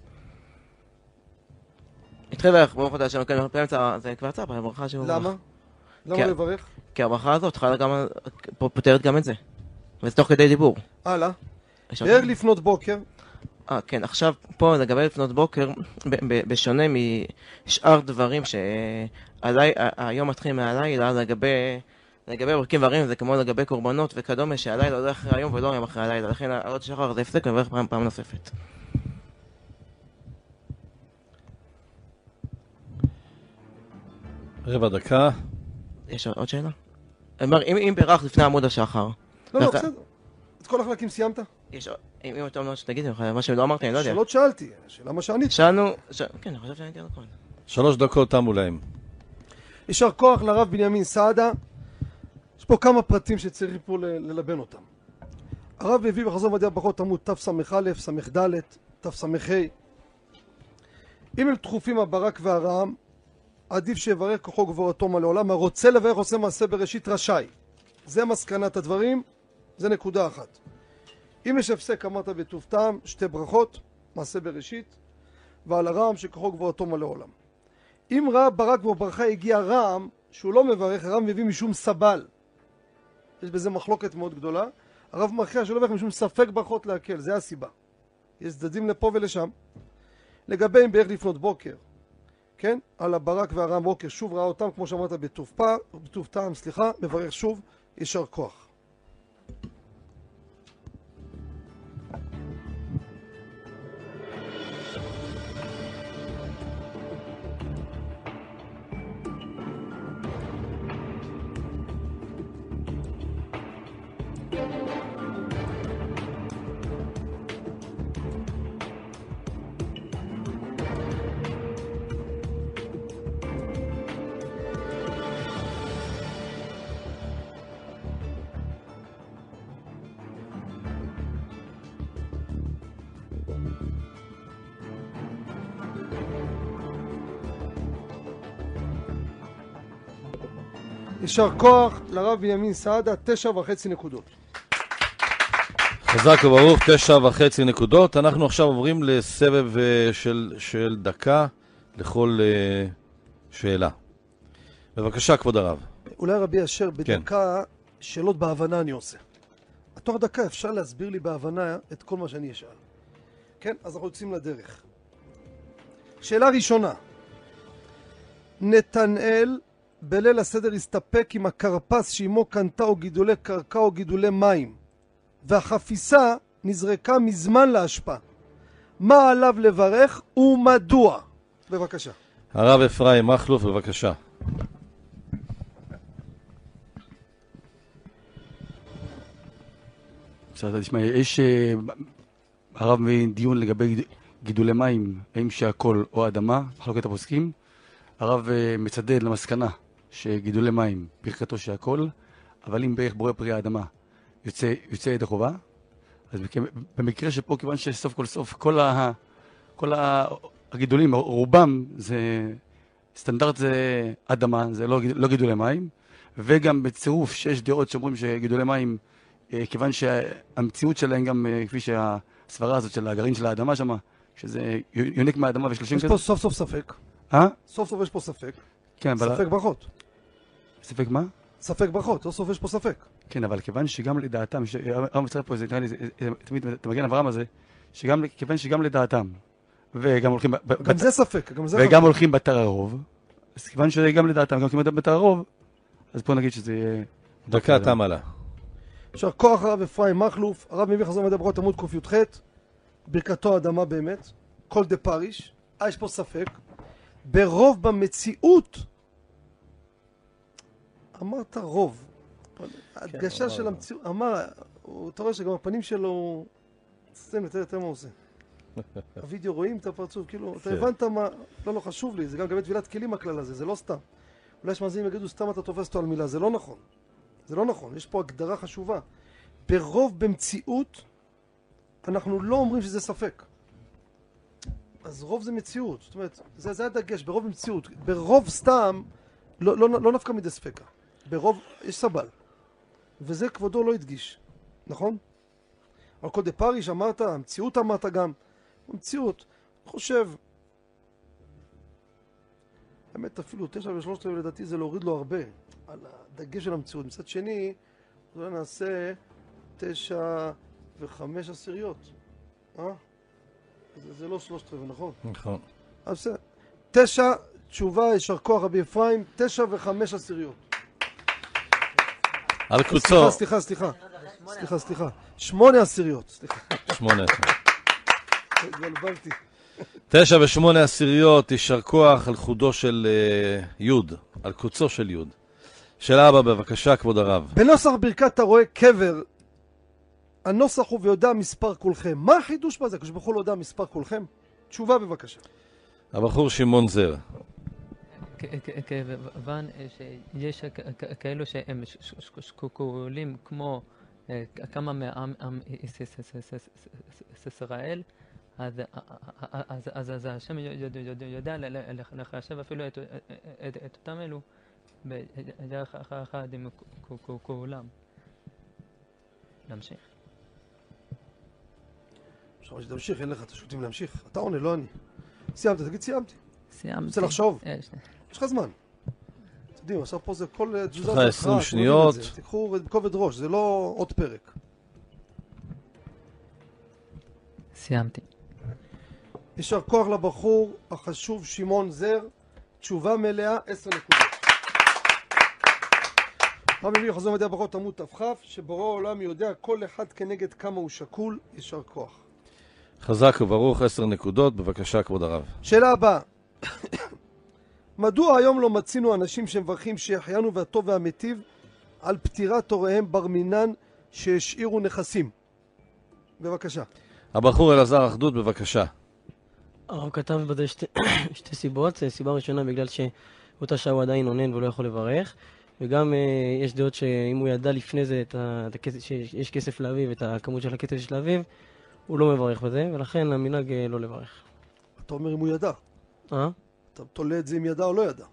התחיל לברך, ברוך אתה השם, כן, באמצע, זה כבר יצא, ברכה שהוא... למה? למה כן. לברך? כי הברכה הזאת חלה גם, פותרת גם את זה. וזה תוך כדי דיבור. הלאה. בערב לפנות בוקר, אה, כן, עכשיו פה לגבי לפנות בוקר, ב- ב- בשונה משאר דברים שהיום מתחיל מהלילה, לגבי, לגבי ברכים והרים זה כמו לגבי קורבנות וכדומה, שהלילה הולך אחרי היום ולא היום אחרי הלילה, לכן העלות שחר זה הפסק ומברך פעם, פעם נוספת. רבע דקה. יש עוד שאלה? אני אומר, אם, אם בירך לפני עמוד השחר, לא, לא, בסדר. את כל החלקים סיימת? יש, עוד- אם, אם אתה אומר שתגיד, מה שלא אמרתי, אני לא יודע. שאלות שאלתי, השאלה מה שענית. שאלנו, ש... כן, אני חושב שעניתי על הכל. שלוש דקות תמו להם. יישר כוח לרב בנימין סעדה. יש פה כמה פרטים שצריך פה ל- ללבן אותם. הרב הביא בחזור ועדי הברכות עמוד תס"א, ס"ד, תס"ה. אם הם דחופים הברק והרעם, עדיף שיברך כוחו גבורתו מלא עולם. הרוצה לברך עושה מעשה בראשית רשאי. זה מסקנת הדברים, זה נקודה אחת. אם יש הפסק, אמרת בטוב טעם, שתי ברכות, מעשה בראשית, ועל הרעם שכוחו גבורתו מלא עולם. אם ראה ברק בברכה הגיע רעם, שהוא לא מברך, הרב מביא משום סבל. יש בזה מחלוקת מאוד גדולה. הרב מכריע שלא מברך משום ספק ברכות להקל, זה הסיבה. יש צדדים לפה ולשם. לגבי אם בערך לפנות בוקר, כן? על הברק והרעם בוקר, שוב ראה אותם, כמו שאמרת, בטוב בטוב טעם, סליחה, מברך שוב, יישר כוח. יישר כוח לרב בנימין סעדה, תשע וחצי נקודות. חזק וברוך, תשע וחצי נקודות. אנחנו עכשיו עוברים לסבב אה, של, של דקה לכל אה, שאלה. בבקשה, כבוד הרב. אולי רבי אשר, כן. בדקה שאלות בהבנה אני עושה. תוך דקה אפשר להסביר לי בהבנה את כל מה שאני אשאל. כן? אז אנחנו יוצאים לדרך. שאלה ראשונה, נתנאל בליל הסדר הסתפק עם הכרפס שאמו קנתה או גידולי קרקע או גידולי מים, והחפיסה נזרקה מזמן לאשפה. מה עליו לברך ומדוע? בבקשה. הרב אפרים מכלוף, בבקשה. בסדר, תשמע, יש אה, הרב דיון לגבי גיד- גידולי מים, האם שהכל או אדמה, מחלוקת הפוסקים. הרב אה, מצדד למסקנה שגידולי מים, ברכתו שהכל, אבל אם בערך בורא פרי האדמה יוצא, יוצא ידי חובה, אז במקרה שפה, כיוון שסוף כל סוף כל, ה, כל ה, הגידולים, רובם זה סטנדרט זה אדמה, זה לא, לא גידולי מים, וגם בצירוף שיש דעות שאומרים שגידולי מים אה, כיוון שהמציאות שלהם גם, אה, כפי שהסברה הזאת של הגרעין של האדמה שם, שזה יונק מהאדמה ושלושים יש פה סוף סוף ספק. אה? סוף סוף יש פה ספק. כן, אבל... ספק ברכות. ספק מה? ספק ברכות, סוף סוף יש פה ספק. כן, אבל כיוון שגם לדעתם, הרב מצטרף פה, זה נראה לי, תמיד את המגן אברהם הזה, שגם, כיוון שגם לדעתם, וגם הולכים, גם זה ספק, גם זה וגם חשוב. הולכים בתר הרוב, אז כיוון שגם לדעתם, גם כמעט בתר הרוב, אז בוא נגיד שזה יהיה... דקה תמה לה. יישר כוח הרב אפרים מכלוף, הרב מביא חזון מדברות עמוד קי"ח, ברכתו אדמה באמת, כל דה פריש, אה יש פה ספק, ברוב במציאות, אמרת רוב, הדגשה של המציאות, אמר, אתה רואה שגם הפנים שלו, סתם יותר יותר מה הוא עושה. [laughs] הווידאו רואים את הפרצוף, כאילו, אתה כן. הבנת מה, לא, לא חשוב לי, זה גם לגבי טבילת כלים הכלל הזה, זה לא סתם. אולי יש מאזינים יגידו סתם אתה תופס אותו על מילה, זה לא נכון. זה לא נכון, יש פה הגדרה חשובה. ברוב במציאות, אנחנו לא אומרים שזה ספק. אז רוב זה מציאות, זאת אומרת, זה, זה הדגש, ברוב במציאות. ברוב סתם, לא, לא, לא נפקא מדי ספקה. ברוב, יש סבל. וזה כבודו לא הדגיש, נכון? על קודי פריש אמרת, המציאות אמרת גם. המציאות, אני חושב, האמת אפילו תשע ושלושת רבעי לדעתי זה להוריד לו הרבה על הדגש של המציאות. מצד שני, אולי נעשה תשע וחמש עשיריות, אה? זה, זה לא שלושת רבעי, נכון? נכון. אז בסדר. תשע, תשובה, יישר כוח רבי אפרים, תשע וחמש עשיריות. על קוצו, סליחה, סליחה, סליחה. סליחה, סליחה. שמונה עשיריות, סליחה. שמונה. התבלבלתי. תשע ושמונה עשיריות, יישר כוח על חודו של אה, יוד, על קוצו של יוד. שאלה הבאה, בבקשה, כבוד הרב. בנוסח ברכת הרועה קבר, הנוסח הוא ויודע מספר כולכם. מה החידוש בזה? הקדוש ברוך הוא לא יודע מספר כולכם? תשובה בבקשה. הבחור שמעון זר. כיוון אה, שיש כאלו שהם שקולים כמו אה, כמה עם יש- ישראל, אז- השם יודע לחשב אפילו את- את אותם אלו ביחד עם כ- כ- כולם. נמשיך. אפשר שתמשיך, אין לך את השוטים להמשיך. אתה עונה, לא אני. סיימת, תגיד סיימתי. סיימתי. רוצה לחשוב? אה. יש לך זמן. אתם יודעים, עכשיו פה זה כל אה, תזוזה. לך זה 20 הכרעה, אתם יודעים שניות. את זה. תיקחו בכובד ראש, זה לא עוד פרק. סיימתי. יישר כוח לבחור החשוב שמעון זר, תשובה מלאה, עשר נקודות. רב מביא חזון מדעי הברכות עמוד תכ, שבורא העולם יודע כל אחד כנגד כמה הוא שקול, יישר כוח. חזק וברוך, עשר נקודות, בבקשה, כבוד הרב. שאלה הבאה, מדוע היום לא מצינו אנשים שמברכים שהחיינו והטוב והמיטיב על פטירת הוריהם בר מינן שהשאירו נכסים? בבקשה. הבחור אלעזר אחדות, בבקשה. הרב כתב בזה שתי, [coughs] שתי סיבות. סיבה ראשונה בגלל שבאותה שעה הוא עדיין עונן ולא יכול לברך, וגם אה, יש דעות שאם הוא ידע לפני זה את ה, את הכסף, שיש כסף לאביו, את הכמות של הכסף של אביו, הוא לא מברך בזה, ולכן המנהג אה, לא לברך. אתה אומר אם הוא ידע. אה? אתה תולה את זה אם ידע או לא ידע.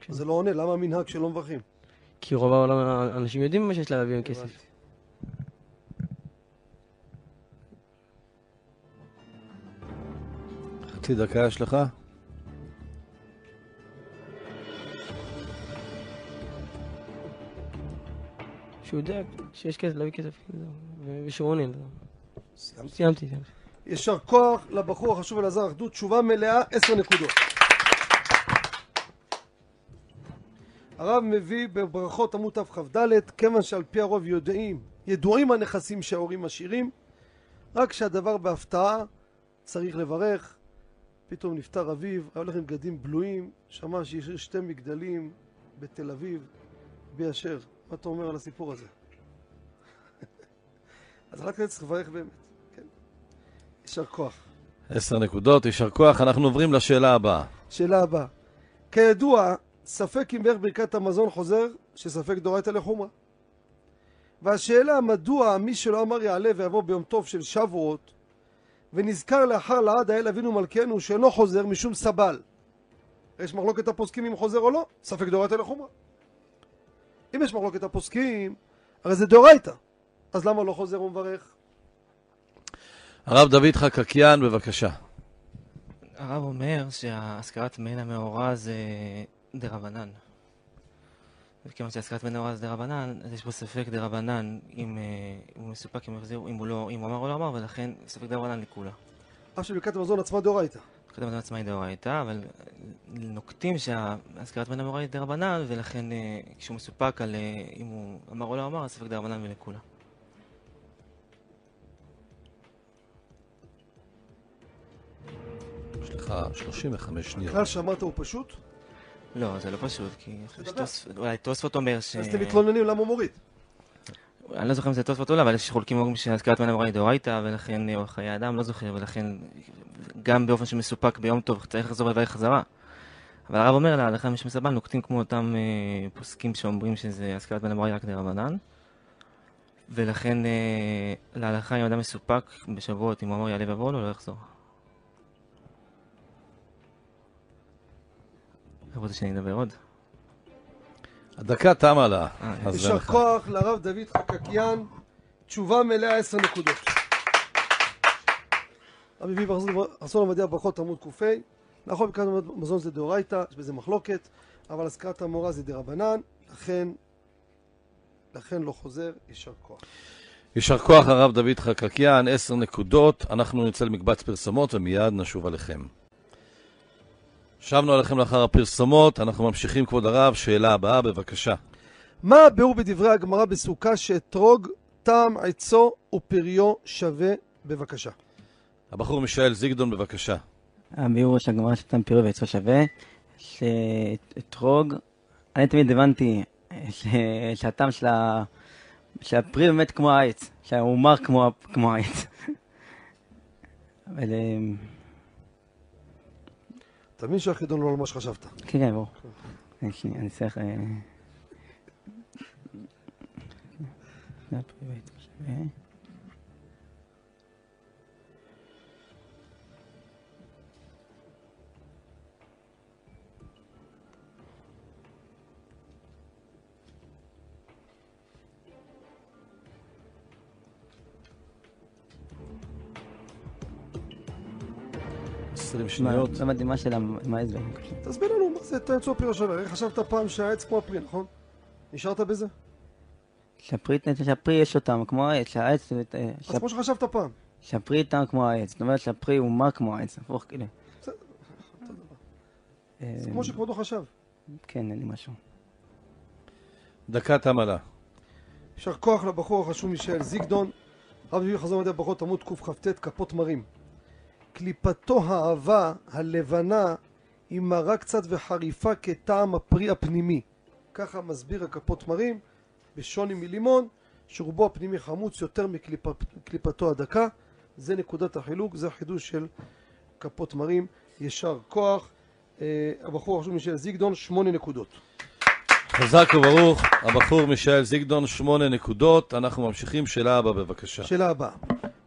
כן. זה לא עונה, למה המנהג שלא מברכים? כי רוב העולם, האנשים יודעים מה שיש להביא עם כסף. חצי דקה יש לך? שהוא יודע שיש כסף, להביא כסף, ושהוא עונה. סיימתי, סיימתי. יישר כוח לבחור החשוב אלעזר אחדות, תשובה מלאה, עשר נקודות. הרב מביא בברכות עמוד תכ"ד, כיוון שעל פי הרוב יודעים, ידועים הנכסים שההורים משאירים, רק שהדבר בהפתעה צריך לברך. פתאום נפטר אביו, היה הולך עם בגדים בלויים, שמע שהשאיר שתי מגדלים בתל אביב, בי אשר. מה אתה אומר על הסיפור הזה? [laughs] אז רק צריך לברך באמת, כן. יישר כוח. עשר נקודות, יישר כוח. אנחנו עוברים לשאלה הבאה. שאלה הבאה. כידוע, ספק אם בערך ברכת המזון חוזר, שספק דאורייתא לחומרא. והשאלה מדוע מי שלא אמר יעלה ויבוא ביום טוב של שבועות, ונזכר לאחר לעד האל אבינו מלכנו שאינו חוזר משום סבל. יש מחלוקת הפוסקים אם חוזר או לא, ספק דאורייתא לחומרא. אם יש מחלוקת הפוסקים, הרי זה דאורייתא. אז למה לא חוזר ומברך? הרב דוד חקקיאן, בבקשה. הרב אומר שהשכרת מעין המאורע זה דרבנן. וכיוון שהשכרת מעין המאורע זה דרבנן, אז יש פה ספק דרבנן אם, אה, אם הוא מסופק, אם הוא יחזיר, אם הוא לא, אם הוא אמר או לא אמר, ולכן ספק דרבנן לכולה. אף שברכת המזון עצמה דאורייתא. ברכת המזון עצמה היא דאורייתא, אבל נוקטים שהשכרת מעין המאורע היא דרבנן, ולכן אה, כשהוא מסופק על אה, אם הוא אמר או לא אמר, אז ספק דרבנן ולכולה. יש לך 35 שניות. הכלל שאמרת הוא פשוט, לא, זה לא פשוט, כי אולי תוספות אומר ש... אז אתם מתלוננים למה הוא מוריד. אני לא זוכר אם זה תוספות או לא, אבל יש חולקים אומרים שהזכרת מן המורה היא דאורייתא, ולכן אורח חיי אדם לא זוכר, ולכן גם באופן שמסופק ביום טוב צריך לחזור לברך חזרה. אבל הרב אומר להלכה מי שמסבל נוקטים כמו אותם אה, פוסקים שאומרים שזה מן המורה היא רק דרבנן, ולכן אה, להלכה אם אדם מסופק בשבועות, אם הוא אמר יעלה ויבוא לו, לא יחזור. רוצה שאני אדבר עוד? הדקה תמה לה. אה, זה יישר. כוח לרב דוד חקקיאן, תשובה מלאה עשר נקודות. רבי אביב ארסון עמדיה ברכות עמוד ק"ה, נכון ברכת מזון זה דאורייתא, יש בזה מחלוקת, אבל הזכרת המורה זה דרבנן, לכן, לכן לא חוזר, יישר כוח. יישר כוח הרב דוד חקקיאן, עשר נקודות. אנחנו נצא למקבץ פרסומות ומיד נשוב עליכם. שבנו עליכם לאחר הפרסומות, אנחנו ממשיכים כבוד הרב, שאלה הבאה, בבקשה. מה הביאור בדברי הגמרא בסוכה שאתרוג טעם עצו ופריו שווה? בבקשה. הבחור מישאל זיגדון, בבקשה. הביאור של הגמרא שתם פירו ועצו שווה, שאתרוג, אני תמיד הבנתי ש- שהטעם של ה- של הפרי באמת כמו העץ, שהוא מר כמו, כמו העץ. אבל אה, אתה מבין שהחידון לא על מה שחשבת. כן, כן, ברור. אה, אני צריך... אה, זה הפרי ועצו שווה. עשרים מה שניות. לא הבנתי מה השאלה, מה ההסבר? תסביר לנו מה זה עצו ופריו שווה. הרי חשבת פעם שהעץ כמו הפרי, נכון? נשארת בזה? שהפרי, שהפרי יש אותם כמו העץ, שהעץ, אה, אז כמו שחשבת פעם. שהפרי טעם כמו העץ, זאת אומרת שהפרי הוא מר כמו העץ, הפוך כאילו. בסדר, אותו דבר. אה, זה כמו שכבודו חשב. כן, אין לי משהו. דקה תמה לה. יישר כוח לבחור החשוב מישאל זיגדון, רב אביב חזר מדעי ברכות עמוד קכ"ט כפות מרים. קליפתו העבה הלבנה היא מרה קצת וחריפה כטעם הפרי הפנימי. ככה מסביר הכפות מרים בשוני מלימון שרובו הפנימי חמוץ יותר מקליפתו הדקה. זה נקודת החילוק, זה החידוש של כפות מרים. יישר כוח. אה, הבחור החשוב מישאל זיגדון שמונה נקודות. חזק וברוך, הבחור מישאל זיגדון, שמונה נקודות. אנחנו ממשיכים, שאלה הבאה, בבקשה. שאלה הבאה.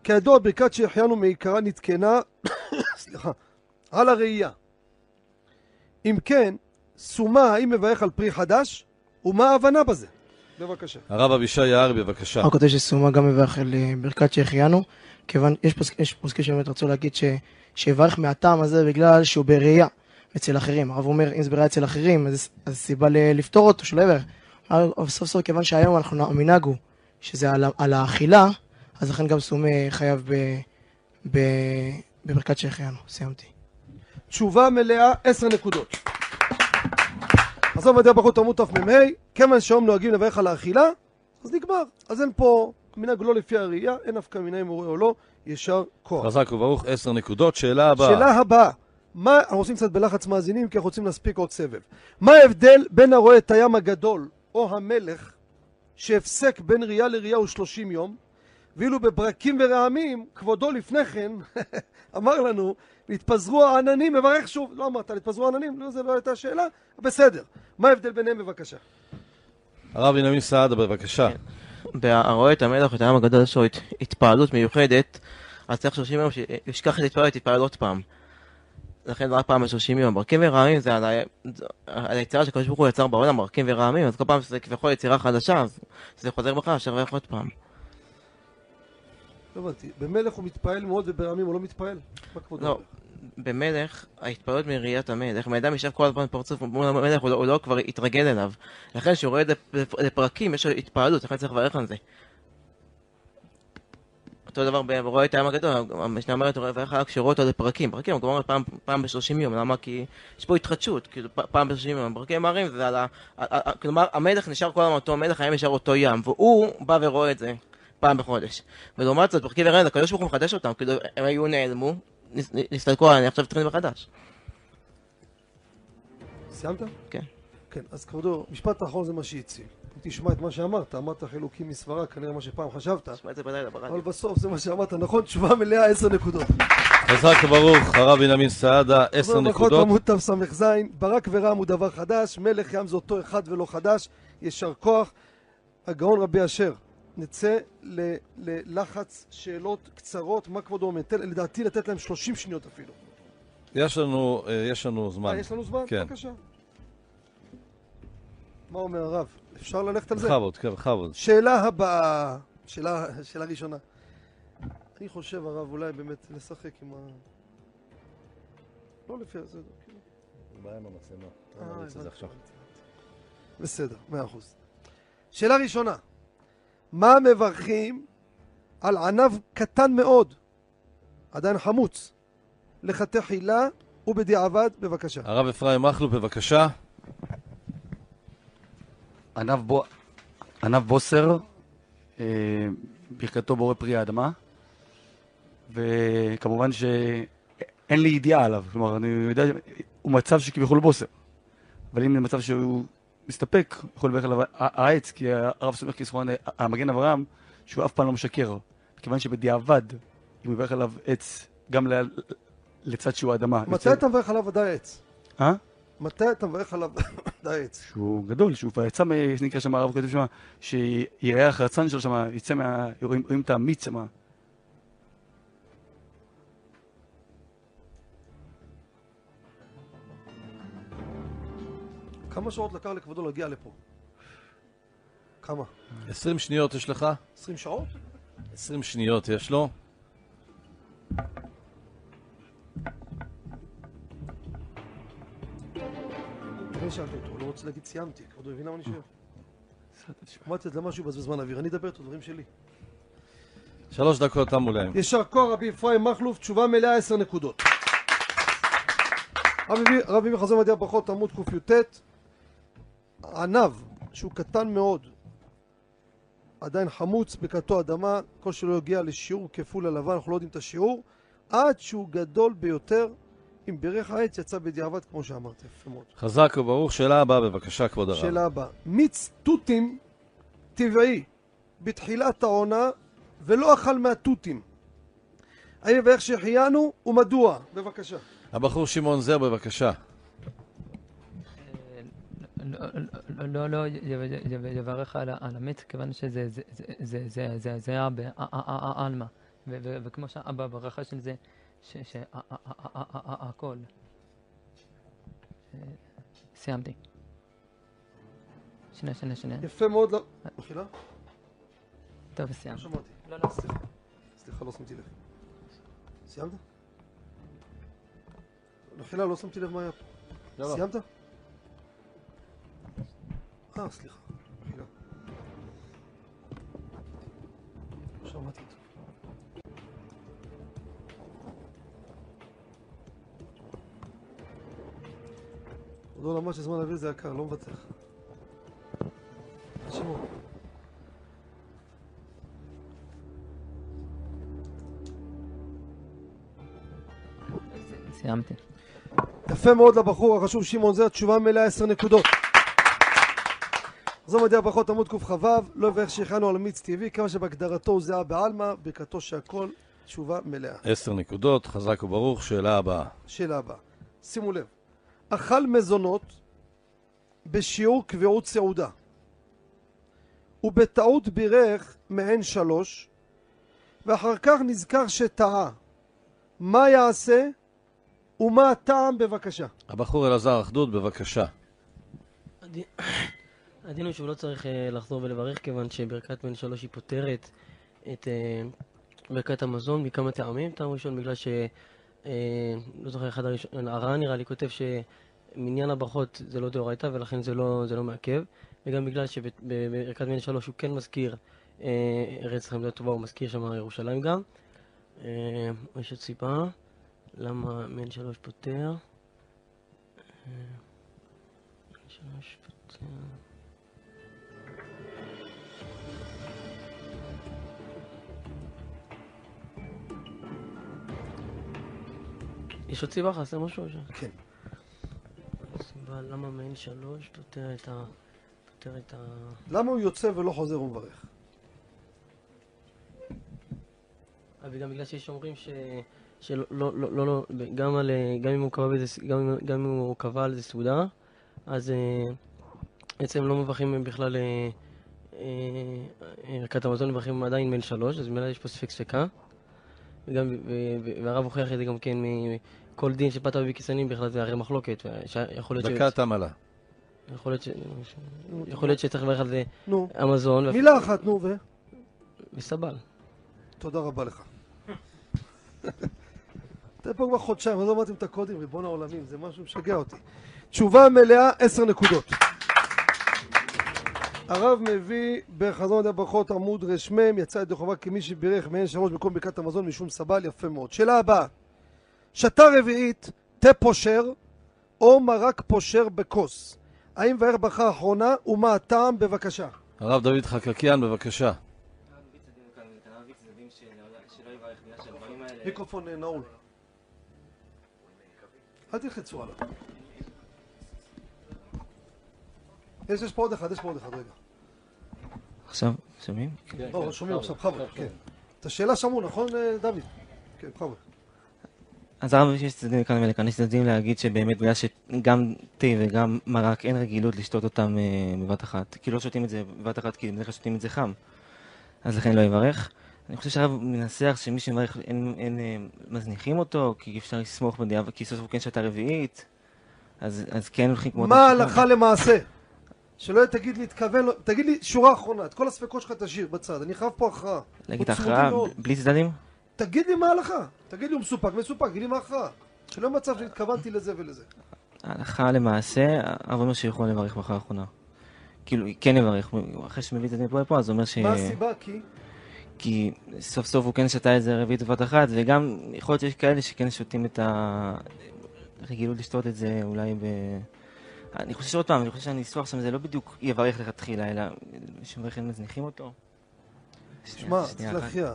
כידוע ברכת שהחיינו מעיקרה נתקנה, [coughs] סליחה, על הראייה. אם כן, סומה האם מברך על פרי חדש, ומה ההבנה בזה? בבקשה. הרב אבישי יערי, בבקשה. רק רוצה שסומה גם מברך על אה, ברכת שהחיינו, כיוון, יש פוסק- יש פוסקים שבאמת רצו להגיד ש- שיברך מהטעם הזה בגלל שהוא בראייה אצל אחרים. הרב אומר, אם זה בראייה אצל אחרים, אז אז סיבה ל- לפתור אותו, שלא יברך. אבל סוף סוף, כיוון שהיום אנחנו, המנהג הוא שזה על, על האכילה, אז לכן גם סומה חייב ב, ב, בברכת שהחיינו. סיימתי. תשובה מלאה, עשר נקודות. עזוב מדעי הברכות עמוד תמ"ה, כיוון שהיום נוהגים לברך על האכילה, אז נגמר. אז אין פה מנהג לא לפי הראייה, אין נפקא מינה אם הוא רואה או לא, ישר כוח. חזק וברוך, עשר נקודות. שאלה הבאה. שאלה הבאה, מה, אנחנו עושים קצת בלחץ מאזינים כי אנחנו רוצים להספיק עוד סבב. מה ההבדל בין הרואה את הים הגדול או המלך, שהפסק בין ראייה לראייה הוא 30 יום, ואילו בברקים ורעמים, כבודו לפני כן [laughs] אמר לנו, נתפזרו העננים, מברך שוב. לא אמרת, נתפזרו העננים? לא, זו לא הייתה השאלה, בסדר. מה ההבדל ביניהם בבקשה? הרב בנימין סעדה, בבקשה. הרואה את המלך ואת הים הגדול יש לו הת- התפעלות מיוחדת, אז צריך 30 יום שישכח את התפעלות, יתפעל עוד פעם. לכן זה רק פעם ב-30 יום. ברקים ורעמים זה על היצירה שהקדוש ברוך הוא יצר בעולם, ברקים ורעמים, אז כל פעם שזה כביכול יצירה חדשה, אז זה חוזר בך, אפשר לברך עוד פעם. לא הבנתי, במלך הוא מתפעל מאוד וברעמים הוא לא מתפעל? לא? במלך, ההתפעלות מראיית המלך, אם האדם יושב כל הזמן פרצוף מול המלך, הוא לא- הוא לא כבר יתרגל אליו. לכן כשהוא רואה לפרקים, יש לו התפעלות, לכן צריך לברך על זה. אותו דבר ב- רואה את הים הגדול, המשנה אומרת, הוא מברך עליו כשהוא רואה אותו לפרקים. פרקים, הוא אומר פעם, פעם ב-30 יום, למה? כי יש פה התחדשות, כאילו פעם ב-30 יום. פרקים מראים זה על ה- כלומר, המלך נשאר כל הזמן אותו מלך, הים נשאר אותו ים, והוא בא ורואה את זה פעם בחודש. ולעומת זאת, פרקים ורעים, הקדוש ברוך הוא מחדש אותם, כאילו הם היו נעלמו, נס- נסתלקו, אני עכשיו צריכים מחדש. סיימת? כן. כן, אז כבודו, משפט האחרון זה מה שהציל. אם תשמע את מה שאמרת, אמרת חילוקים מסברה, כנראה מה שפעם חשבת, תשמע את זה בלילה ברדיו. אבל בסוף זה מה שאמרת, נכון? תשובה מלאה, עשר נקודות. חזק וברוך, הרב בנימין סעדה, עשר נקודות. עמוד תס"ז, ברק ורם הוא דבר חדש, מלך ים זה אותו אחד ולא חדש, יישר כוח. הגאון רבי אשר, נצא ל- ללחץ שאלות קצרות, מה כבודו אומר? לדעתי לתת להם 30 שניות אפילו. יש לנו, אה, יש לנו אה, זמן. יש לנו זמן? כן. בבקשה. מה אומר הרב? אפשר ללכת על זה? בכבוד, כן, בכבוד. שאלה הבאה, שאלה, שאלה ראשונה. אני חושב, הרב, אולי באמת לשחק עם ה... לא לפי זה, כאילו. בעיה עם המצלמה. אה. בסדר, מאה אחוז. שאלה ראשונה, מה מברכים על ענב קטן מאוד, עדיין חמוץ, לחתך חילה ובדיעבד, בבקשה. הרב אפרים מכלוף, בבקשה. ענב, בו, ענב בוסר, אה, ברכתו בורא פרי האדמה, וכמובן שאין לי ידיעה עליו, כלומר, אני יודע, הוא מצב שכביכול בוסר, אבל אם זה מצב שהוא מסתפק, יכול לברך עליו העץ, כי הרב סומך כסרון המגן אברהם, שהוא אף פעם לא משקר, כיוון שבדיעבד, אם הוא יברך עליו עץ, גם ל- לצד שהוא האדמה, מתי אתה מברך עליו ודאי עץ? אה? מתי אתה מברך עליו [laughs] ודאי עץ? שהוא גדול, שהוא כבר יצא, נקרא שם, הרב כותב שם, שירח הרצן שלו שם, יצא מה... רואים את המיץ שם. כמה שעות לקח לכבודו להגיע לפה? כמה? 20 שניות יש לך? 20 שעות? 20 שניות יש לו. אני שאלתי אותו, הוא לא רוצה להגיד סיימתי, כבודו הבין למה אני שואל? אמרתי את זה משהו בזבז זמן אוויר, אני אדבר את הדברים שלי. שלוש דקות תמו להם. יישר כוח רבי אפרים מכלוף, תשובה מלאה עשר נקודות. רבי- רבי מחזור מדעי הברכות עמוד קי"ט ענב שהוא קטן מאוד עדיין חמוץ בכתו אדמה כל שלא יגיע לשיעור כפול הלבן אנחנו לא יודעים את השיעור עד שהוא גדול ביותר אם ברך העץ יצא בדיעבד כמו שאמרת יפה מאוד חזק וברוך. שאלה הבאה, בבקשה, כבוד הרב. שאלה הבאה מיץ תותים טבעי בתחילת העונה ולא אכל מהתותים האם יברך שהחיינו ומדוע? בבקשה הבחור שמעון זר, בבקשה. לא, לא, לא, יברך על ה- על המת, כיוון שזה זה- זה- זה- זה- זה- זה היה בעלמא. וכמו שאבא ברכה של זה, שהכל. סיימתי. שנייה, שנייה, שנייה. יפה מאוד. לא- מחילה? טוב, לא סיימתי. שמעתי. לא, לא. סליחה. לא שמתי לב. סיימת? מחילה, לא שמתי לב מה היה פה. לא, לא. סיימת? אה, סליחה. לא שמעתי טוב. עוד לא למד שזמן אוויר זה יקר, לא מוותר. שמעון. סיימתי. יפה מאוד לבחור החשוב שמעון זר, תשובה מלאה 10 נקודות. זו מדי הברכות עמוד קכ"ו, לא יברך שהכנו על מיץ טבעי, כמה שבהגדרתו הוא זהה בעלמא, ברכתו שהכל תשובה מלאה. עשר נקודות, חזק וברוך, שאלה הבאה. שאלה הבאה, שימו לב, אכל מזונות בשיעור קביעות סעודה ובטעות בירך מעין שלוש ואחר כך נזכר שטעה מה יעשה ומה הטעם בבקשה הבחור אלעזר אחדות, בבקשה. הדין- הוא שהוא לא צריך אה, לחזור ולברך, כיוון שברכת בן שלוש היא פותרת את אה, ברכת המזון מכמה טעמים. טעם ראשון בגלל ש... אה, לא זוכר, אחד הראשון, הר"ן נראה לי כותב שמניין הברכות זה לא דאורייתא ולכן זה לא, זה לא מעכב. וגם בגלל שבברכת בן שלוש הוא כן מזכיר ארץ חמדה טובה, הוא מזכיר שם ירושלים גם. יש עוד סיבה למה בן שלוש פותר. בן שלוש פותר. יש עוד סיבה? חסר משהו? כן. סיבה למה מעין שלוש פותר את ה... פותר את ה... למה הוא יוצא ולא חוזר ומברך? אה, וגם בגלל שיש אומרים ש... שלא, לא, לא, לא, לא, גם, על, אה, גם אם הוא קבע בזה, גם, גם אם הוא קבע על זה סעודה, אז אה, בעצם לא מברכים בכלל אה, אה, ערכת המזון, מברכים עדיין בין שלוש, אז ממילא יש פה ספק ספקה. וגם, ו, ו, והרב הוכיח את זה גם כן מכל דין שפת אבי כיסנים בכלל זה הרי מחלוקת. יכול להיות, דקה תמה לה. יכול להיות, ש, יכול להיות שצריך לברך על זה ואפ- מילה אחת, נו, ו... וסבל. תודה רבה לך. אתם פה כבר חודשיים, אז לא למדתם את הקודים, ריבון העולמים, זה משהו משגע אותי. תשובה מלאה, עשר נקודות. הרב מביא בחזון הברכות עמוד רמ, יצא ידי חובה כמי שבירך מעין שלוש במקום ברכת המזון משום סבל, יפה מאוד. שאלה הבאה, שתה רביעית, תה פושר או מרק פושר בכוס. האם מברך ברכה אחרונה ומה הטעם? בבקשה. הרב דוד חקקיאן, בבקשה. מיקרופון אה, נעול. אל תלחצו עליו. יש, יש פה עוד אחד, יש פה עוד אחד, רגע. עכשיו, שומעים? לא, שומעים עכשיו, בכבוד, כן. את השאלה שמעו, נכון, אה, דוד? כן, בכבוד. אז הרב יש צדדים לכאן ולכאן, יש צדדים להגיד שבאמת בגלל שגם תה וגם מרק אין רגילות לשתות אותם אה, בבת אחת. כאילו לא שותים את זה בבת אחת, כי בדרך כלל שותים את זה חם. אז לכן לא יברך. אני חושב שהרב מנסח שמי שמברך אין, אין, אה, מזניחים אותו, כי אפשר לסמוך בדיעבד, כי סוף סוף הוא כן שתה רביעית. אז, אז כן הולכים כמו... מה אדם ההלכה למעשה? שלא תגיד לי, תכוון, תגיד לי שורה אחרונה, את כל הספקות שלך תשאיר בצד, אני חייב פה הכרעה. להגיד ההכרעה מאוד. בלי צדדים? תגיד לי מה ההלכה, תגיד לי הוא מסופק, מסופק, תגיד לי מה ההכרעה. שלא יהיה מצב שהתכוונתי לזה ולזה. ההלכה למעשה, הרב אומר שיכול לברך ברכה האחרונה. כאילו, כן יברך, אחרי שמביא את זה מפה לפה, אז הוא אומר ש... מה הסיבה? כי... כי סוף סוף הוא כן שתה את זה רביעית בבת אחת, וגם יכול להיות שיש כאלה שכן שותים את הרגילות לשתות את זה אולי ב... אני חושב שעוד פעם, אני חושב שהניסוח שם זה לא בדיוק יברך לכתחילה, אלא שמברך אין מזניחים אותו. שמע, צריך. להכריע.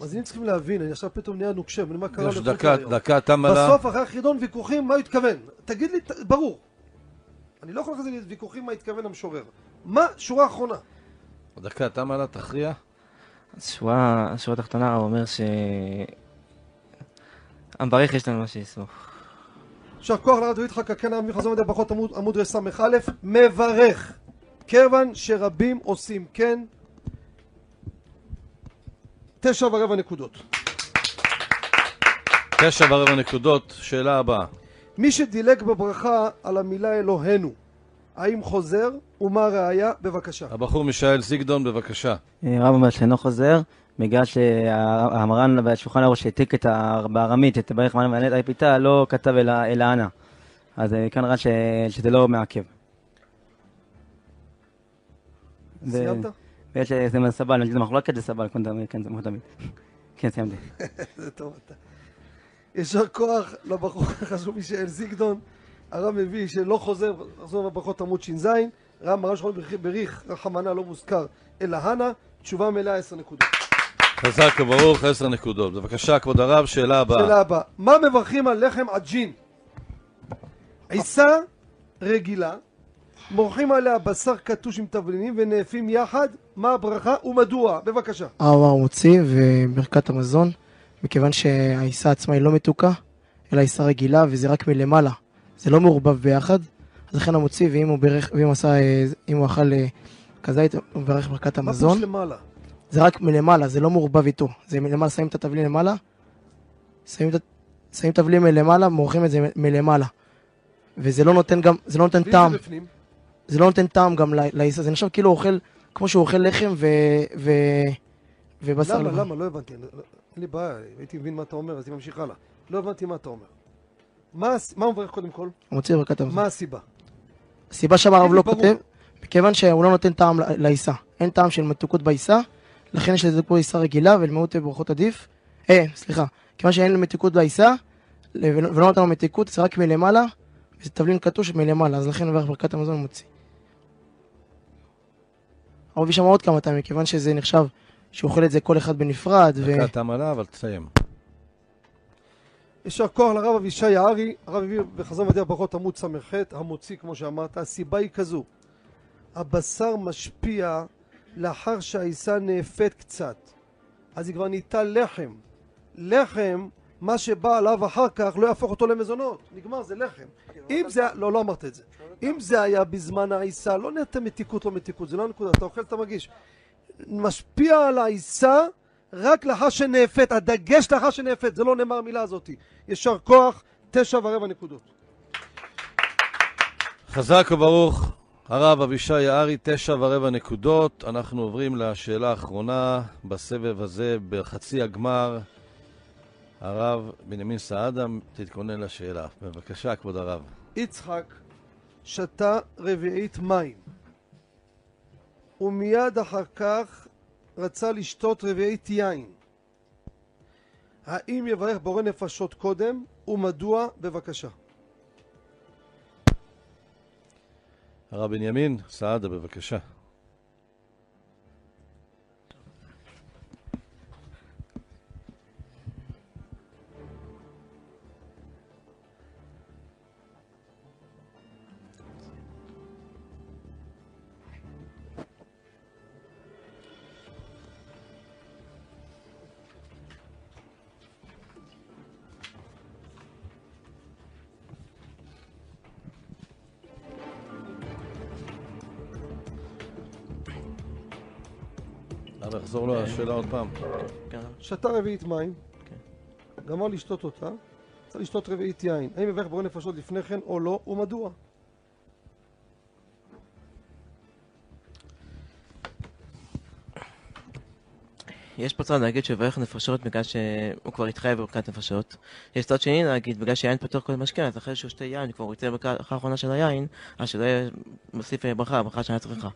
מאזינים צריכים להבין, אני עכשיו פתאום נהיה נוקשה, ואני מה קרה יש לחוקה דקה. דקה תמה לה. בסוף, אחרי החידון, ויכוחים, מה הוא התכוון? תגיד לי, ברור. אני לא יכול זה ויכוחים מה התכוון המשורר. מה? שורה אחרונה. דקה תמה לה, תכריע. השורה התחתונה הוא אומר ש... המברך יש לנו מה שיסמוך. יישר כוח לרב דוד חכקן העם מחזון מדי ברכות עמוד, עמוד רס"א מברך כיוון שרבים עושים כן תשע ורבע נקודות תשע ורבע נקודות, שאלה הבאה. מי שדילג בברכה על המילה אלוהינו האם חוזר, ומה הראיה? בבקשה. הבחור מישאל זיגדון, בבקשה. אה, רב אומר שאינו חוזר, בגלל שהמרן והשולחן ערוך שהעתיק את ה- בארמית את ברך מנה וענית היפיתה, לא כתב אלא אלא אנא. אז אה, כאן ראה ש- שזה לא מעכב. סיימת? ויש אה, זה סבל, אני מחלוקת זה סבל, כמו תמיד, כן, זה כמו תמיד. [laughs] כן, סיימתי. [laughs] זה טוב אתה. יישר כוח לבחור החשוב מישאל זיגדון. הרב מביא שלא חוזר, לחזור בברכות עמוד ש"ז. רב מרן שכונות בריך- בריך, רחמנה לא מוזכר, אלא הנה. תשובה מלאה עשר נקודות. חזק וברוך, עשר נקודות. בבקשה, כבוד הרב, שאלה הבאה. שאלה הבאה. מה מברכים על לחם עג'ין? עיסה רגילה, מורחים עליה בשר קטוש עם תבלינים ונאפים יחד, מה הברכה ומדוע? בבקשה. הרב אמר מוציא וברכת המזון, מכיוון שהעיסה עצמה היא לא מתוקה, אלא עיסה רגילה וזה רק מלמעלה, זה לא מעורבב ביחד, אז לכן המוציא, ואם הוא ברך, ואם עשה, אה, אם הוא אכל אה, כזית, הוא מברך ברכת מה המזון. פירוש למעלה? זה רק מלמעלה, זה לא מעורבב איתו. זה מלמעלה, שמים את התבלין למעלה, שמים את ה- שמים תבלין מלמעלה, מורחים את זה מלמעלה. וזה לא נותן גם, זה לא נותן טעם, זה לא נותן טעם גם ל- לעיסה, זה נחשב כאילו הוא אוכל, כמו שהוא אוכל לחם ו... ו... ובשר למה, לבן. למה? לא הבנתי. לא- לא- אין לי בעיה, הייתי מבין מה אתה אומר, אז אני ממשיך הלאה. לא הבנתי מה אתה אומר. מה מה הוא מברך קודם כל? מוציא ברכת המזון. מה הסיבה? הסיבה שהרב לא. כותב, מכיוון שהוא לא נותן טעם לעיסה. אין טעם של מתוקות בעיסה, לכן יש לזה פה עיסה רגילה ולמיעוט ברכות עדיף. אה, סליחה, כיוון שאין מתיקות בעיסה, ולא נותן לו מתיקות, זה רק מלמעלה, וזה תבלין קטוש מלמעלה, אז לכן מברך ברכת המזון מוציא. הרב מביא שם עוד כמה טעמים, מכיוון שזה נחשב שהוא אוכל את זה כל אחד בנפרד, ו... דקה תם עלה, אבל תסיים. יישר כוח לרב אבישי יערי, הרב הביא בחזון ודרך ברכות עמוד ס"ח, המוציא כמו שאמרת, הסיבה היא כזו, הבשר משפיע לאחר שהעיסה נאפית קצת, אז היא כבר נהייתה לחם. לחם, מה שבא עליו אחר כך לא יהפוך אותו למזונות, נגמר, זה לחם. אם זה, לא, לא אמרת את זה. אם זה היה בזמן העיסה, לא נהיית מתיקות, לא מתיקות, זה לא הנקודה, אתה אוכל, אתה מגיש. משפיע על העיסה רק לאחר שנאפת, הדגש לאחר שנאפת, זה לא נאמר המילה הזאת. יישר כוח, תשע ורבע נקודות. חזק וברוך, הרב אבישי יערי, תשע ורבע נקודות. אנחנו עוברים לשאלה האחרונה בסבב הזה, בחצי הגמר. הרב בנימין סעדה, תתכונן לשאלה. בבקשה, כבוד הרב. יצחק שתה רביעית מים, ומיד אחר כך רצה לשתות רביעית יין. האם יברך בורא נפשות קודם, ומדוע? בבקשה. הרב בנימין סעדה, בבקשה. השאלה עוד פעם. כן. שתה רביעית מים, גמר לשתות אותה, צריך לשתות רביעית יין. האם יברך בורא נפשות לפני כן או לא, ומדוע? יש פה צד להגיד שיברך נפשות בגלל שהוא כבר התחייב בברכת נפשות. יש צד שני להגיד, בגלל שיין פתוח כל משקה, אז אחרי שהוא שתה יין, כבר הוא יצא בברכה האחרונה של היין, אז שלא יהיה מוסיף אה, ברכה, ברכה שהיה צריכה.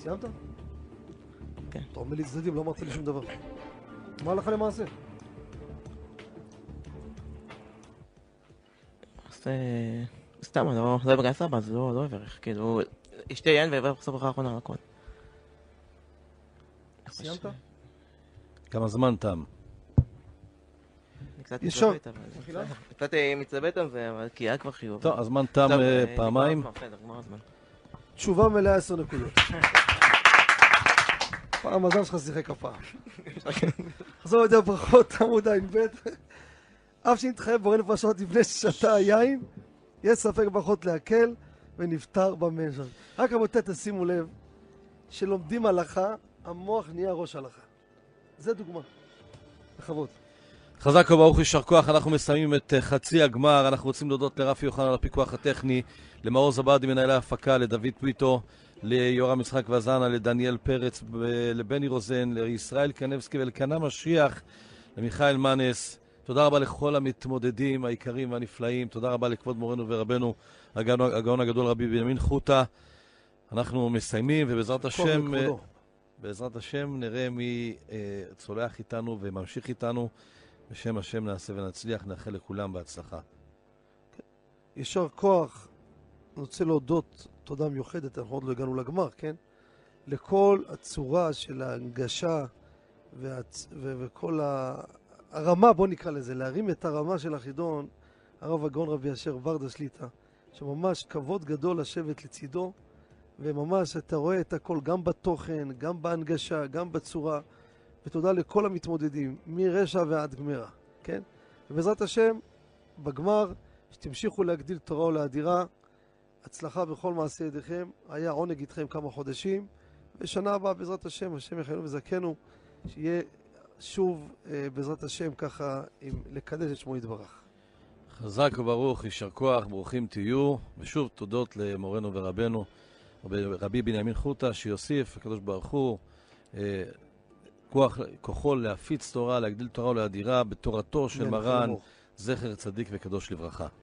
סיימת? כן. אתה אומר לי צדדים, לא אמרת לי שום דבר. מה הלכה למעשה? אה, סתם, אני לא לא בגלל סבא, אז לא לא יברך. כאילו, ישתה יין ויברך בסוף ברכה האחרונה, הכל. סיימת? כמה זמן תם? אני קצת. מתלבט, אה, מתלבט על זה, אבל כי היה כבר חיוב. טוב, הזמן תם אה, אה, פעמיים. הזמן, נגמר הזמן. תשובה מלאה עשר נקודות. [laughs] פעם המזל שלך שיחק הפעם. חזור לידי הברכות, עמוד ע"ב. אף שנתחייב בורא נפשות לפני ששתה היין, יש ספק ברכות להקל ונפטר במן שם. רק רבותיי תשימו לב, שלומדים הלכה, המוח נהיה ראש הלכה. זה דוגמה. בכבוד. חזק וברוך יישר כוח, אנחנו מסיימים את אה, חצי הגמר, אנחנו רוצים להודות לרפי יוחנן על הפיקוח הטכני, למאור זבדי מנהלי ההפקה, לדוד טוויטו, ליורם יצחק וזנה, לדניאל פרץ, לבני רוזן, לישראל קנבסקי ולקנה משיח, למיכאל מנס. תודה רבה לכל המתמודדים היקרים והנפלאים, תודה רבה לכבוד מורנו ורבנו, הגאון, הגדול רבי בנימין חוטה. אנחנו מסיימים, ובעזרת השם... אה, לכבודו. בעזרת השם נראה מי אה, צולח איתנו וממשיך איתנו. בשם השם נעשה ונצליח, נאחל לכולם בהצלחה. יישר כוח. אני רוצה להודות תודה מיוחדת, אנחנו עוד לא הגענו לגמר, כן? לכל הצורה של ההנגשה והצ... ו... וכל ה... הרמה, בוא נקרא לזה, להרים את הרמה של החידון, הרב הגאון רבי אשר ורדה שליטה, שממש כבוד גדול לשבת לצידו, וממש אתה רואה את הכל גם בתוכן, גם בהנגשה, גם בצורה, ותודה לכל המתמודדים, מרשע ועד גמרה, כן? ובעזרת השם, בגמר, שתמשיכו להגדיל תורה ולאדירה, הצלחה בכל מעשה ידיכם, היה עונג איתכם כמה חודשים, ושנה הבאה בעזרת השם, השם יחיינו וזכנו, שיהיה שוב אה, בעזרת השם ככה עם לקדש את שמו יתברך. חזק וברוך, יישר כוח, ברוכים תהיו. ושוב, תודות למורנו ורבנו, רבי, בנימין חוטה, שיוסיף, הקדוש ברוך הוא, אה, כוח, כוחו להפיץ תורה, להגדיל תורה ולאדירה בתורתו של אמן, מרן. זכר צדיק וקדוש לברכה.